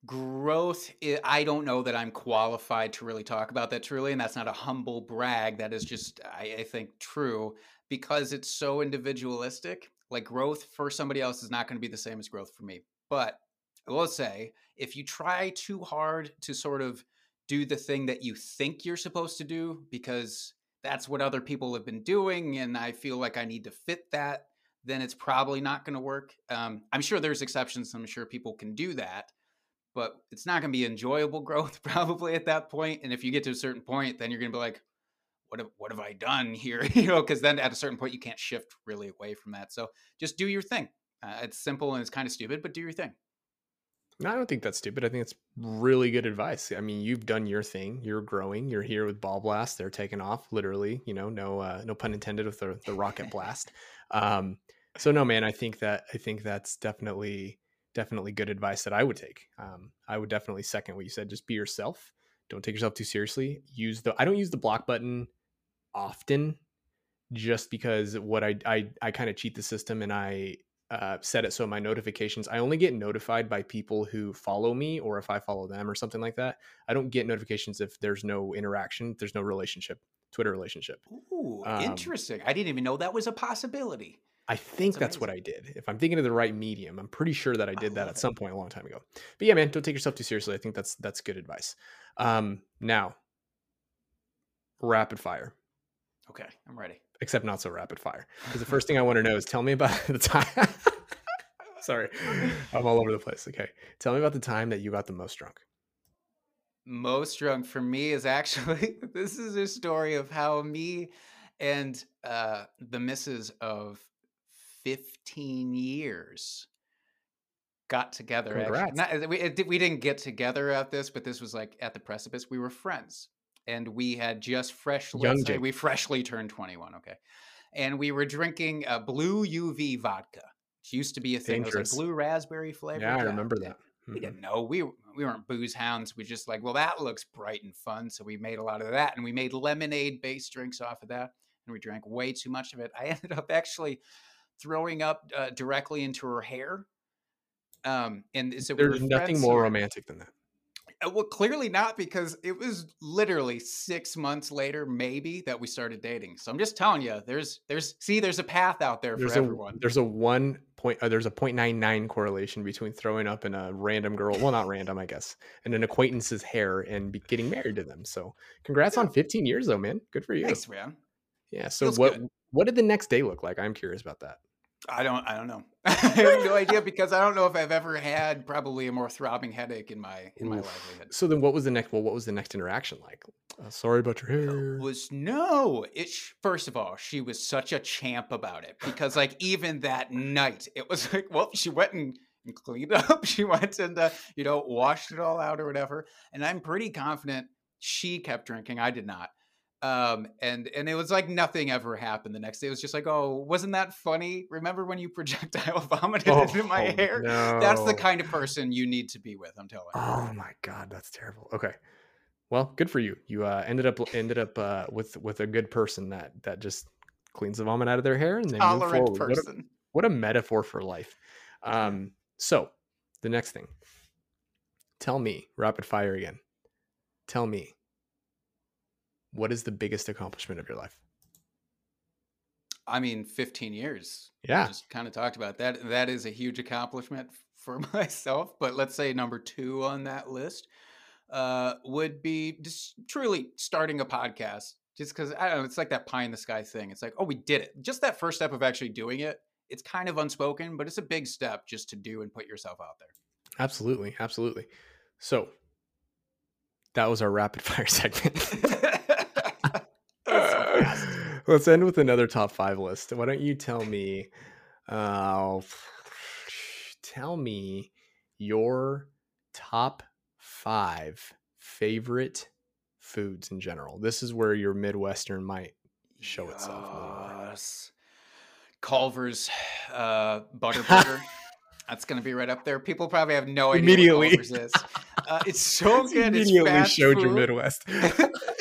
[SPEAKER 2] growth i don't know that i'm qualified to really talk about that truly and that's not a humble brag that is just I, I, think true because it's so individualistic like growth for somebody else is not going to be the same as growth for me but i will say if you try too hard to sort of do the thing that you think you're supposed to do because that's what other people have been doing and i feel like i need to fit that then it's probably not going to work um, i'm sure there's exceptions i'm sure people can do that but it's not going to be enjoyable growth probably at that point. And if you get to a certain point, then you're going to be like, what have, what have I done here? you know, because then at a certain point, you can't shift really away from that. So just do your thing. Uh, it's simple and it's kind of stupid, but do your thing.
[SPEAKER 1] No, I don't think that's stupid. I think it's really good advice. I mean, you've done your thing. You're growing. You're here with Ball Blast. They're taking off, literally. You know, no uh, no pun intended with the, the rocket blast. Um, so no, man, I think that I think that's definitely definitely good advice that I would take. Um, I would definitely second what you said. Just be yourself. Don't take yourself too seriously. Use the I don't use the block button often, just because what I I I kind of cheat the system and I uh, set it so my notifications I only get notified by people who follow me or if I follow them or something like that. I don't get notifications if there's no interaction, there's no relationship, Twitter relationship.
[SPEAKER 2] Ooh, um, interesting. I didn't even know that was a possibility.
[SPEAKER 1] I think that's, that's what I did. If I'm thinking of the right medium, I'm pretty sure that I did I that at it. some point a long time ago. But yeah, man, don't take yourself too seriously. I think that's that's good advice. Um, now, rapid fire.
[SPEAKER 2] Okay, I'm ready.
[SPEAKER 1] Except not so rapid fire. Because the first thing I want to know is tell me about the time. Sorry, I'm all over the place. Okay, tell me about the time that you got the most drunk.
[SPEAKER 2] Most drunk for me is actually this is a story of how me and uh, the misses of 15 years got together. Congrats. Not, we, it, we didn't get together at this, but this was like at the precipice. We were friends and we had just freshly, Young we freshly turned 21. Okay. And we were drinking a blue UV vodka, which used to be a thing. Dangerous. It was a blue raspberry flavor.
[SPEAKER 1] Yeah, I remember that.
[SPEAKER 2] We didn't mm-hmm. know. We, we weren't booze hounds. We just like, well, that looks bright and fun. So we made a lot of that and we made lemonade based drinks off of that. And we drank way too much of it. I ended up actually throwing up uh, directly into her hair. Um, and so
[SPEAKER 1] there's we nothing more romantic than that.
[SPEAKER 2] Uh, well, clearly not because it was literally six months later, maybe that we started dating. So I'm just telling you, there's, there's, see, there's a path out there
[SPEAKER 1] there's
[SPEAKER 2] for
[SPEAKER 1] a,
[SPEAKER 2] everyone.
[SPEAKER 1] There's a one point, uh, there's a 0.99 correlation between throwing up in a random girl, well, not random, I guess, and an acquaintance's hair and be, getting married to them. So congrats yeah. on 15 years, though, man. Good for you.
[SPEAKER 2] Thanks, man.
[SPEAKER 1] Yeah. So Feels what, good. what did the next day look like? I'm curious about that.
[SPEAKER 2] I don't. I don't know. I have no idea because I don't know if I've ever had probably a more throbbing headache in my in my livelihood.
[SPEAKER 1] So then, what was the next? Well, what was the next interaction like? Uh, sorry about your hair.
[SPEAKER 2] It was no. It first of all, she was such a champ about it because like even that night, it was like, well, she went and, and cleaned up. She went and uh, you know washed it all out or whatever. And I'm pretty confident she kept drinking. I did not. Um, and and it was like nothing ever happened the next day. It was just like, oh, wasn't that funny? Remember when you projectile vomited oh, into my oh, hair? No. That's the kind of person you need to be with. I'm telling you.
[SPEAKER 1] Oh my god, that's terrible. Okay, well, good for you. You uh, ended up ended up uh, with with a good person that that just cleans the vomit out of their hair and they Tolerant move forward. Person. What a, what a metaphor for life. Um, so the next thing, tell me, rapid fire again. Tell me what is the biggest accomplishment of your life?
[SPEAKER 2] I mean, 15 years.
[SPEAKER 1] Yeah.
[SPEAKER 2] Just kind of talked about that. That is a huge accomplishment for myself. But let's say number two on that list uh, would be just truly starting a podcast Just because I don't know, it's like that pie in the sky thing. It's like, oh, we did it. Just that first step of actually doing it. It's kind of unspoken, but it's a big step just to do and put yourself out there.
[SPEAKER 1] Absolutely, absolutely. So that was our rapid fire segment. Let's end with another top five list. Why don't you tell me? Uh, tell me your top five favorite foods in general. This is where your Midwestern might show itself. more.
[SPEAKER 2] Yes. Culver's uh, butter burger. That's gonna be right up there. People probably have no idea
[SPEAKER 1] Immediately.
[SPEAKER 2] what Culver's is. Uh, it's so
[SPEAKER 1] It's
[SPEAKER 2] good. It's
[SPEAKER 1] immediately
[SPEAKER 2] fast
[SPEAKER 1] showed your. Midwest.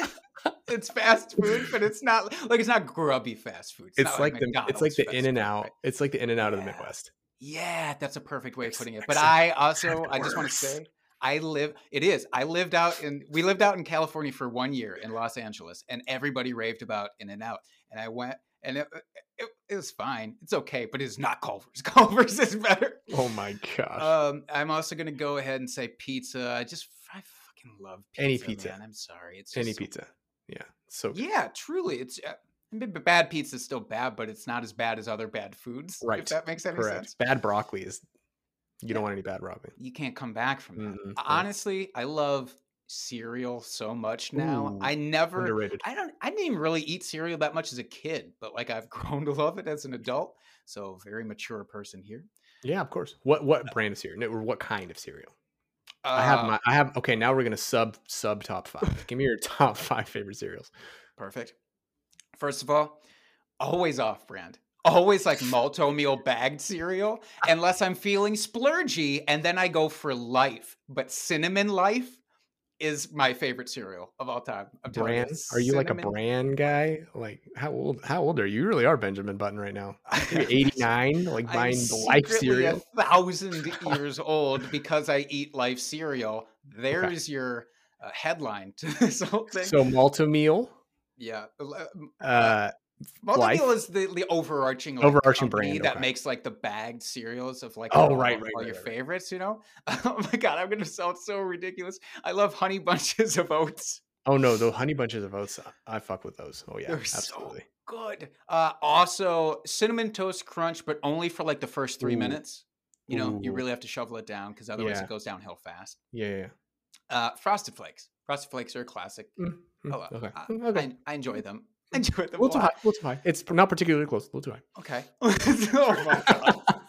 [SPEAKER 2] it's fast food, but it's not like it's not grubby fast food.
[SPEAKER 1] It's
[SPEAKER 2] not
[SPEAKER 1] like the
[SPEAKER 2] McDonald's
[SPEAKER 1] it's like the in and out. It's like the in and out of the Midwest.
[SPEAKER 2] Yeah, that's a perfect way of putting it. But I also, I just want to say, I live. It is. I lived out in. We lived out in California for one year in Los Angeles, and everybody raved about In and Out. And I went, and it, it, it was fine. It's okay, but it's not Culver's. Culver's is better.
[SPEAKER 1] Oh my gosh.
[SPEAKER 2] Um, I'm also gonna go ahead and say pizza. I just, I fucking love pizza.
[SPEAKER 1] Any pizza.
[SPEAKER 2] Man. I'm sorry. It's
[SPEAKER 1] Any pizza. Yeah. So.
[SPEAKER 2] Yeah, truly. It's. Uh, I mean, b- bad pizza is still bad, but it's not as bad as other bad foods.
[SPEAKER 1] Right.
[SPEAKER 2] If that makes any
[SPEAKER 1] correct.
[SPEAKER 2] sense.
[SPEAKER 1] Bad broccoli is you
[SPEAKER 2] Yeah.
[SPEAKER 1] don't want any bad broccoli.
[SPEAKER 2] you can't come back from that.
[SPEAKER 1] Mm-mm, no.
[SPEAKER 2] Honestly, I love cereal so much now.
[SPEAKER 1] Ooh,
[SPEAKER 2] I never
[SPEAKER 1] Underrated.
[SPEAKER 2] I don't I didn't even really eat cereal that much as a kid, but like I've grown to love it as an adult. So very mature person here.
[SPEAKER 1] Yeah, of course. What what brand of cereal? Or what kind of cereal? I have
[SPEAKER 2] Uh,
[SPEAKER 1] my I have okay, now we're gonna sub sub top five. Give me your top five favorite cereals.
[SPEAKER 2] perfect. First of all, always off brand. Always like Malt-O-Meal bagged cereal, unless I'm feeling splurgy, and then I go for life. But cinnamon life is my favorite cereal of all time. I'm telling you,
[SPEAKER 1] Are you like a
[SPEAKER 2] cinnamon-
[SPEAKER 1] brand guy? Like how old how old are you? You really are Benjamin Button right now. You're 89, like
[SPEAKER 2] I'm
[SPEAKER 1] buying life cereal.
[SPEAKER 2] A thousand years old because I eat life cereal. There's your uh, headline to this whole thing.
[SPEAKER 1] So Malt-O-Meal,
[SPEAKER 2] yeah, uh,
[SPEAKER 1] uh Life?
[SPEAKER 2] Is the, the overarching like,
[SPEAKER 1] Overarching brand,
[SPEAKER 2] that
[SPEAKER 1] okay.
[SPEAKER 2] makes like the bagged cereals of like
[SPEAKER 1] Oh,
[SPEAKER 2] all,
[SPEAKER 1] right,
[SPEAKER 2] all
[SPEAKER 1] right,
[SPEAKER 2] your
[SPEAKER 1] right, right.
[SPEAKER 2] favorites. You know, oh my god, I'm gonna sound so ridiculous. I love honey bunches of oats.
[SPEAKER 1] oh no, the honey bunches of oats. I fuck with those. Oh yeah,
[SPEAKER 2] They're so
[SPEAKER 1] absolutely.
[SPEAKER 2] good. Uh, also, cinnamon toast crunch, but only for like the first three
[SPEAKER 1] Ooh.
[SPEAKER 2] minutes. You know, you really have to shovel it down because otherwise
[SPEAKER 1] Yeah.
[SPEAKER 2] it goes downhill fast.
[SPEAKER 1] Yeah, yeah.
[SPEAKER 2] Uh, Frosted Flakes. Frosted Flakes are a classic.
[SPEAKER 1] Mm,
[SPEAKER 2] Oh, uh,
[SPEAKER 1] okay.
[SPEAKER 2] I,
[SPEAKER 1] Mm, okay.
[SPEAKER 2] I, I enjoy them. I enjoy them.
[SPEAKER 1] A
[SPEAKER 2] a
[SPEAKER 1] little too high. A little too high. It's not particularly close. A little too high.
[SPEAKER 2] Okay. oh my god.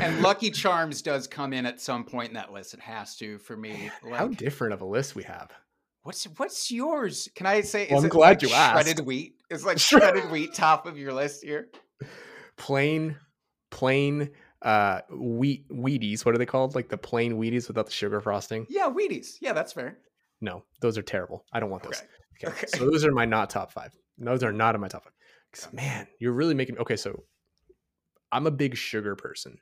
[SPEAKER 2] and Lucky Charms does come in at some point in that list. It has to for me.
[SPEAKER 1] How different of a list we have.
[SPEAKER 2] what's what's yours? Can I say?
[SPEAKER 1] Well,
[SPEAKER 2] is
[SPEAKER 1] I'm
[SPEAKER 2] it
[SPEAKER 1] glad
[SPEAKER 2] like
[SPEAKER 1] you asked.
[SPEAKER 2] shredded wheat. It's like shredded wheat top of your list here.
[SPEAKER 1] Plain, plain uh wheat Wheaties. What are they called? Like the plain Wheaties without the sugar frosting?
[SPEAKER 2] Yeah, Wheaties. Yeah, that's fair.
[SPEAKER 1] No, those are terrible. I don't want those.
[SPEAKER 2] Okay.
[SPEAKER 1] Okay.
[SPEAKER 2] Okay.
[SPEAKER 1] So those are my not top five. Those are not in my top five. 'Cause, man, you're really making okay. So I'm a big sugar person,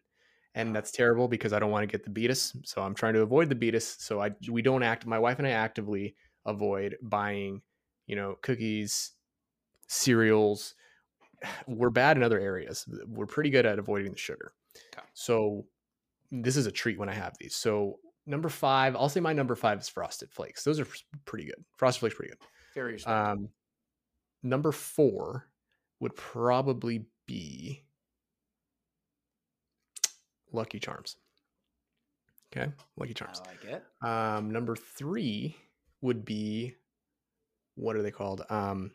[SPEAKER 1] and that's terrible because I don't want to get the beatus. So I'm trying to avoid the beatus. So I we don't act. My wife and I actively avoid buying, you know, cookies, cereals. We're bad in other areas. We're pretty good at avoiding the sugar.
[SPEAKER 2] Okay.
[SPEAKER 1] So this is a treat when I have these. So number five, I'll say my number five is Frosted Flakes. Those are pretty good. Frosted Flakes pretty good.
[SPEAKER 2] Very.
[SPEAKER 1] Um, number four would probably be Lucky Charms. Okay, Lucky Charms.
[SPEAKER 2] I like it.
[SPEAKER 1] Um, number three would be what are they called? Um,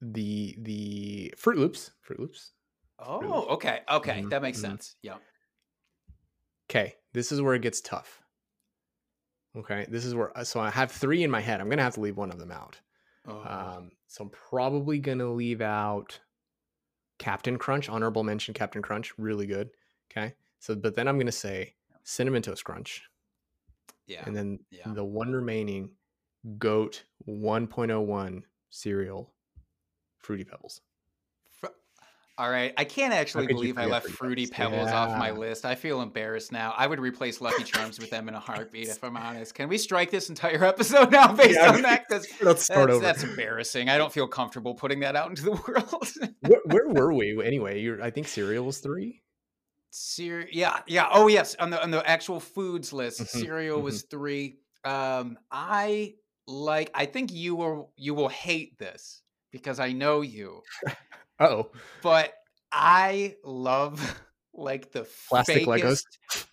[SPEAKER 1] the the Froot Loops. Froot Loops.
[SPEAKER 2] Oh, okay. Okay.
[SPEAKER 1] Mhm,
[SPEAKER 2] That makes
[SPEAKER 1] mhm.
[SPEAKER 2] sense. Yeah.
[SPEAKER 1] Okay, this is where it gets tough. Okay, this is where so I have three in my head. I'm gonna have to leave one of them out.
[SPEAKER 2] Oh,
[SPEAKER 1] Um, so I'm probably gonna leave out Captain Crunch, honorable mention Captain Crunch, really good. Okay. So but then I'm gonna say Cinnamon Toast Crunch.
[SPEAKER 2] yeah.
[SPEAKER 1] And then
[SPEAKER 2] yeah.
[SPEAKER 1] the one remaining goat 1.01 cereal, Fruity Pebbles.
[SPEAKER 2] All right. I can't actually believe I left
[SPEAKER 1] Fruity Pebbles?
[SPEAKER 2] Pebbles off my list. I feel embarrassed now. I would replace Lucky Charms with them in a heartbeat, if I'm honest. Can we strike this entire episode now based
[SPEAKER 1] Yeah,
[SPEAKER 2] on that? Because
[SPEAKER 1] Let's start
[SPEAKER 2] that's,
[SPEAKER 1] over.
[SPEAKER 2] that's embarrassing. I don't feel comfortable putting that out into the world.
[SPEAKER 1] where, where were we anyway? You're, I think cereal was three.
[SPEAKER 2] Cere- yeah, yeah. Oh, yes. On the on the actual foods list,
[SPEAKER 1] Mhm,
[SPEAKER 2] cereal was three. Um, I like I think you will you will hate this because I know you,
[SPEAKER 1] Oh,
[SPEAKER 2] but I love like the
[SPEAKER 1] Plastic Legos?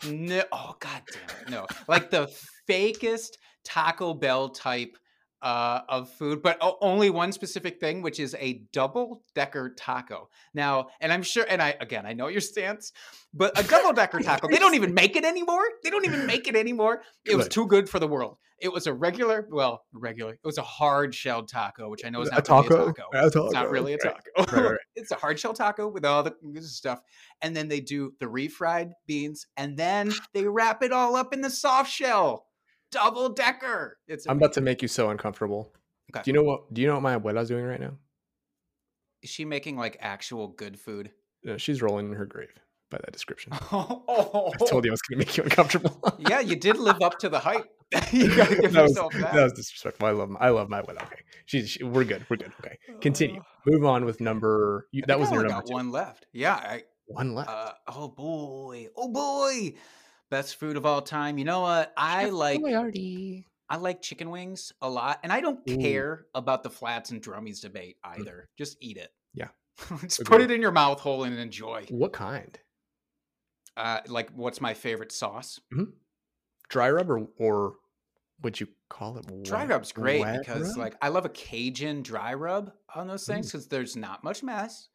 [SPEAKER 2] No, oh god damn it, no, like the fakest Taco Bell type uh, of food, but only one specific thing, which is a double decker taco. Now, and I'm sure, and I again, I know your stance, but a double decker taco, they don't even make it anymore. They don't even make it anymore. It was too good for the world. It was a regular, well, regular. It was a hard shelled taco, which I know is
[SPEAKER 1] A
[SPEAKER 2] not really
[SPEAKER 1] taco?
[SPEAKER 2] a taco.
[SPEAKER 1] A
[SPEAKER 2] It's not really a
[SPEAKER 1] right.
[SPEAKER 2] taco.
[SPEAKER 1] Right, right.
[SPEAKER 2] it's a hard shell taco with all the stuff, and then they do the refried beans, and then they wrap it all up in the soft shell, double decker. It's
[SPEAKER 1] I'm about to make you so uncomfortable.
[SPEAKER 2] Okay.
[SPEAKER 1] Do you know what? Do you know what my abuela's doing right now?
[SPEAKER 2] Is she making like actual good food?
[SPEAKER 1] No, she's rolling in her grave. By that description,
[SPEAKER 2] oh,
[SPEAKER 1] I told you I was going to make you uncomfortable.
[SPEAKER 2] yeah, you did live up to the hype. you gotta give
[SPEAKER 1] that, was,
[SPEAKER 2] that.
[SPEAKER 1] that was disrespectful. I love my, I love my abuela. Okay, she's she, we're good. We're good. Okay, continue. Move on with number. You, that was your number
[SPEAKER 2] got
[SPEAKER 1] two.
[SPEAKER 2] one left. Yeah. I,
[SPEAKER 1] One left.
[SPEAKER 2] uh, oh boy. Oh boy. Best food of all time. You know what? I like
[SPEAKER 1] Boyardee.
[SPEAKER 2] I like chicken wings a lot, and I don't
[SPEAKER 1] Ooh.
[SPEAKER 2] care about the flats and drummies debate either. Just eat it.
[SPEAKER 1] Yeah.
[SPEAKER 2] Just
[SPEAKER 1] Agreed.
[SPEAKER 2] put it in your mouth hole and enjoy.
[SPEAKER 1] What kind?
[SPEAKER 2] Uh, like, what's my favorite sauce?
[SPEAKER 1] Dry rub or, or would you call it?
[SPEAKER 2] Dry
[SPEAKER 1] wet-
[SPEAKER 2] rub's great because,
[SPEAKER 1] rub?
[SPEAKER 2] like, I love a Cajun dry rub on those things because there's not much mess.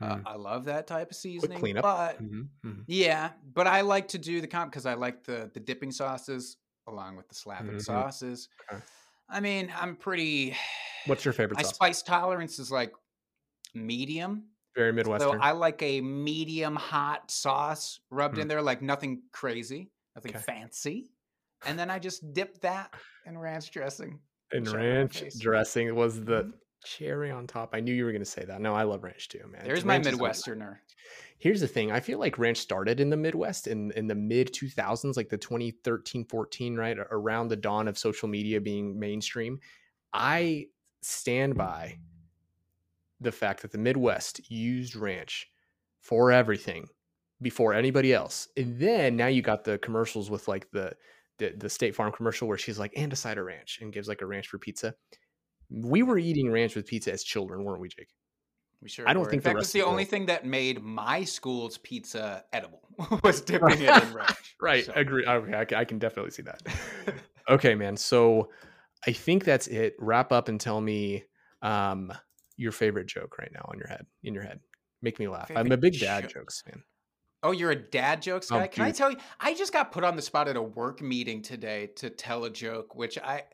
[SPEAKER 2] Uh,
[SPEAKER 1] Mm.
[SPEAKER 2] I love that type of seasoning.
[SPEAKER 1] cleanup.
[SPEAKER 2] But
[SPEAKER 1] Mhm, mhm.
[SPEAKER 2] yeah, but I like to do the comp because I like the the dipping sauces along with the slapping
[SPEAKER 1] Mhm.
[SPEAKER 2] sauces.
[SPEAKER 1] Okay.
[SPEAKER 2] I mean, I'm pretty.
[SPEAKER 1] What's your favorite
[SPEAKER 2] My
[SPEAKER 1] sauce?
[SPEAKER 2] spice tolerance is like medium.
[SPEAKER 1] Very Midwestern.
[SPEAKER 2] So I like a medium hot sauce rubbed in
[SPEAKER 1] Mm.
[SPEAKER 2] there, like nothing crazy, nothing
[SPEAKER 1] Okay.
[SPEAKER 2] fancy. And then I just dip that in ranch dressing.
[SPEAKER 1] and
[SPEAKER 2] in
[SPEAKER 1] ranch dressing was the
[SPEAKER 2] Mhm.
[SPEAKER 1] cherry on top. I knew you were going to say that. No, I love ranch too, man.
[SPEAKER 2] There's my
[SPEAKER 1] Ranch a-
[SPEAKER 2] Midwesterner.
[SPEAKER 1] Here's the thing. I feel like ranch started in the Midwest in in the mid 2000s, like the 2013, 14, right around the dawn of social media being mainstream. I stand by the fact that the Midwest used ranch for everything before anybody else. And then now you got the commercials with like the the, the State Farm commercial where she's like and a side of ranch and gives like a ranch for pizza. We were eating ranch with pizza as children, weren't we, Jake?
[SPEAKER 2] We sure
[SPEAKER 1] I don't
[SPEAKER 2] were.
[SPEAKER 1] think
[SPEAKER 2] that
[SPEAKER 1] the
[SPEAKER 2] fact,
[SPEAKER 1] rest
[SPEAKER 2] it's
[SPEAKER 1] of
[SPEAKER 2] the
[SPEAKER 1] the
[SPEAKER 2] only thing that made my school's pizza edible was dipping it in ranch.
[SPEAKER 1] Right.
[SPEAKER 2] So-
[SPEAKER 1] Agree. Okay, I, I can definitely see that. okay, man. So I think that's it. Wrap up and tell me um, your favorite joke right now on your head. In your head, make me laugh. I'm a big dad
[SPEAKER 2] joke.
[SPEAKER 1] jokes fan.
[SPEAKER 2] Oh, you're a dad jokes
[SPEAKER 1] Oh,
[SPEAKER 2] guy? Can I tell you? I just got put on the spot at a work meeting today to tell a joke, which I,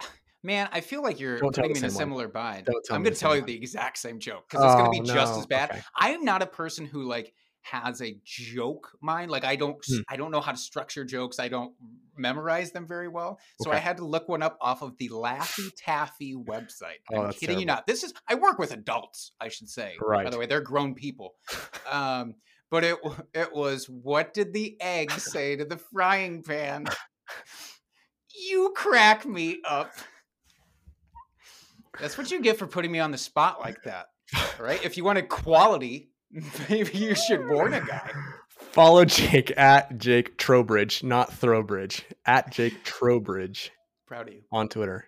[SPEAKER 2] man, I feel like you're
[SPEAKER 1] Don't
[SPEAKER 2] putting me in a
[SPEAKER 1] same one.
[SPEAKER 2] similar bind. I'm going to tell you
[SPEAKER 1] one.
[SPEAKER 2] the exact same joke because it's going to
[SPEAKER 1] Oh,
[SPEAKER 2] be just as bad.
[SPEAKER 1] Okay.
[SPEAKER 2] I am not a person who like has a joke mind. Like I don't,
[SPEAKER 1] Hmm.
[SPEAKER 2] I don't know how to structure jokes. I don't memorize them very well. So I had to look one up off of the Laffy Taffy website.
[SPEAKER 1] Oh,
[SPEAKER 2] I'm kidding you not. This is I work with adults. I should say.
[SPEAKER 1] Right.
[SPEAKER 2] By the way, they're grown people. Um, but it it was what did the egg say to the frying pan? You crack me up. That's what you get for putting me on the spot like that. right? If you wanted quality, maybe you should warn a guy.
[SPEAKER 1] Follow Jake at Jake Trowbridge, not Throwbridge, at Jake Trowbridge
[SPEAKER 2] Proud of you.
[SPEAKER 1] on Twitter.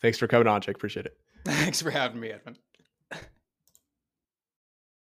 [SPEAKER 1] Thanks for coming on, Jake. Appreciate it.
[SPEAKER 2] Thanks for having me, Edwin.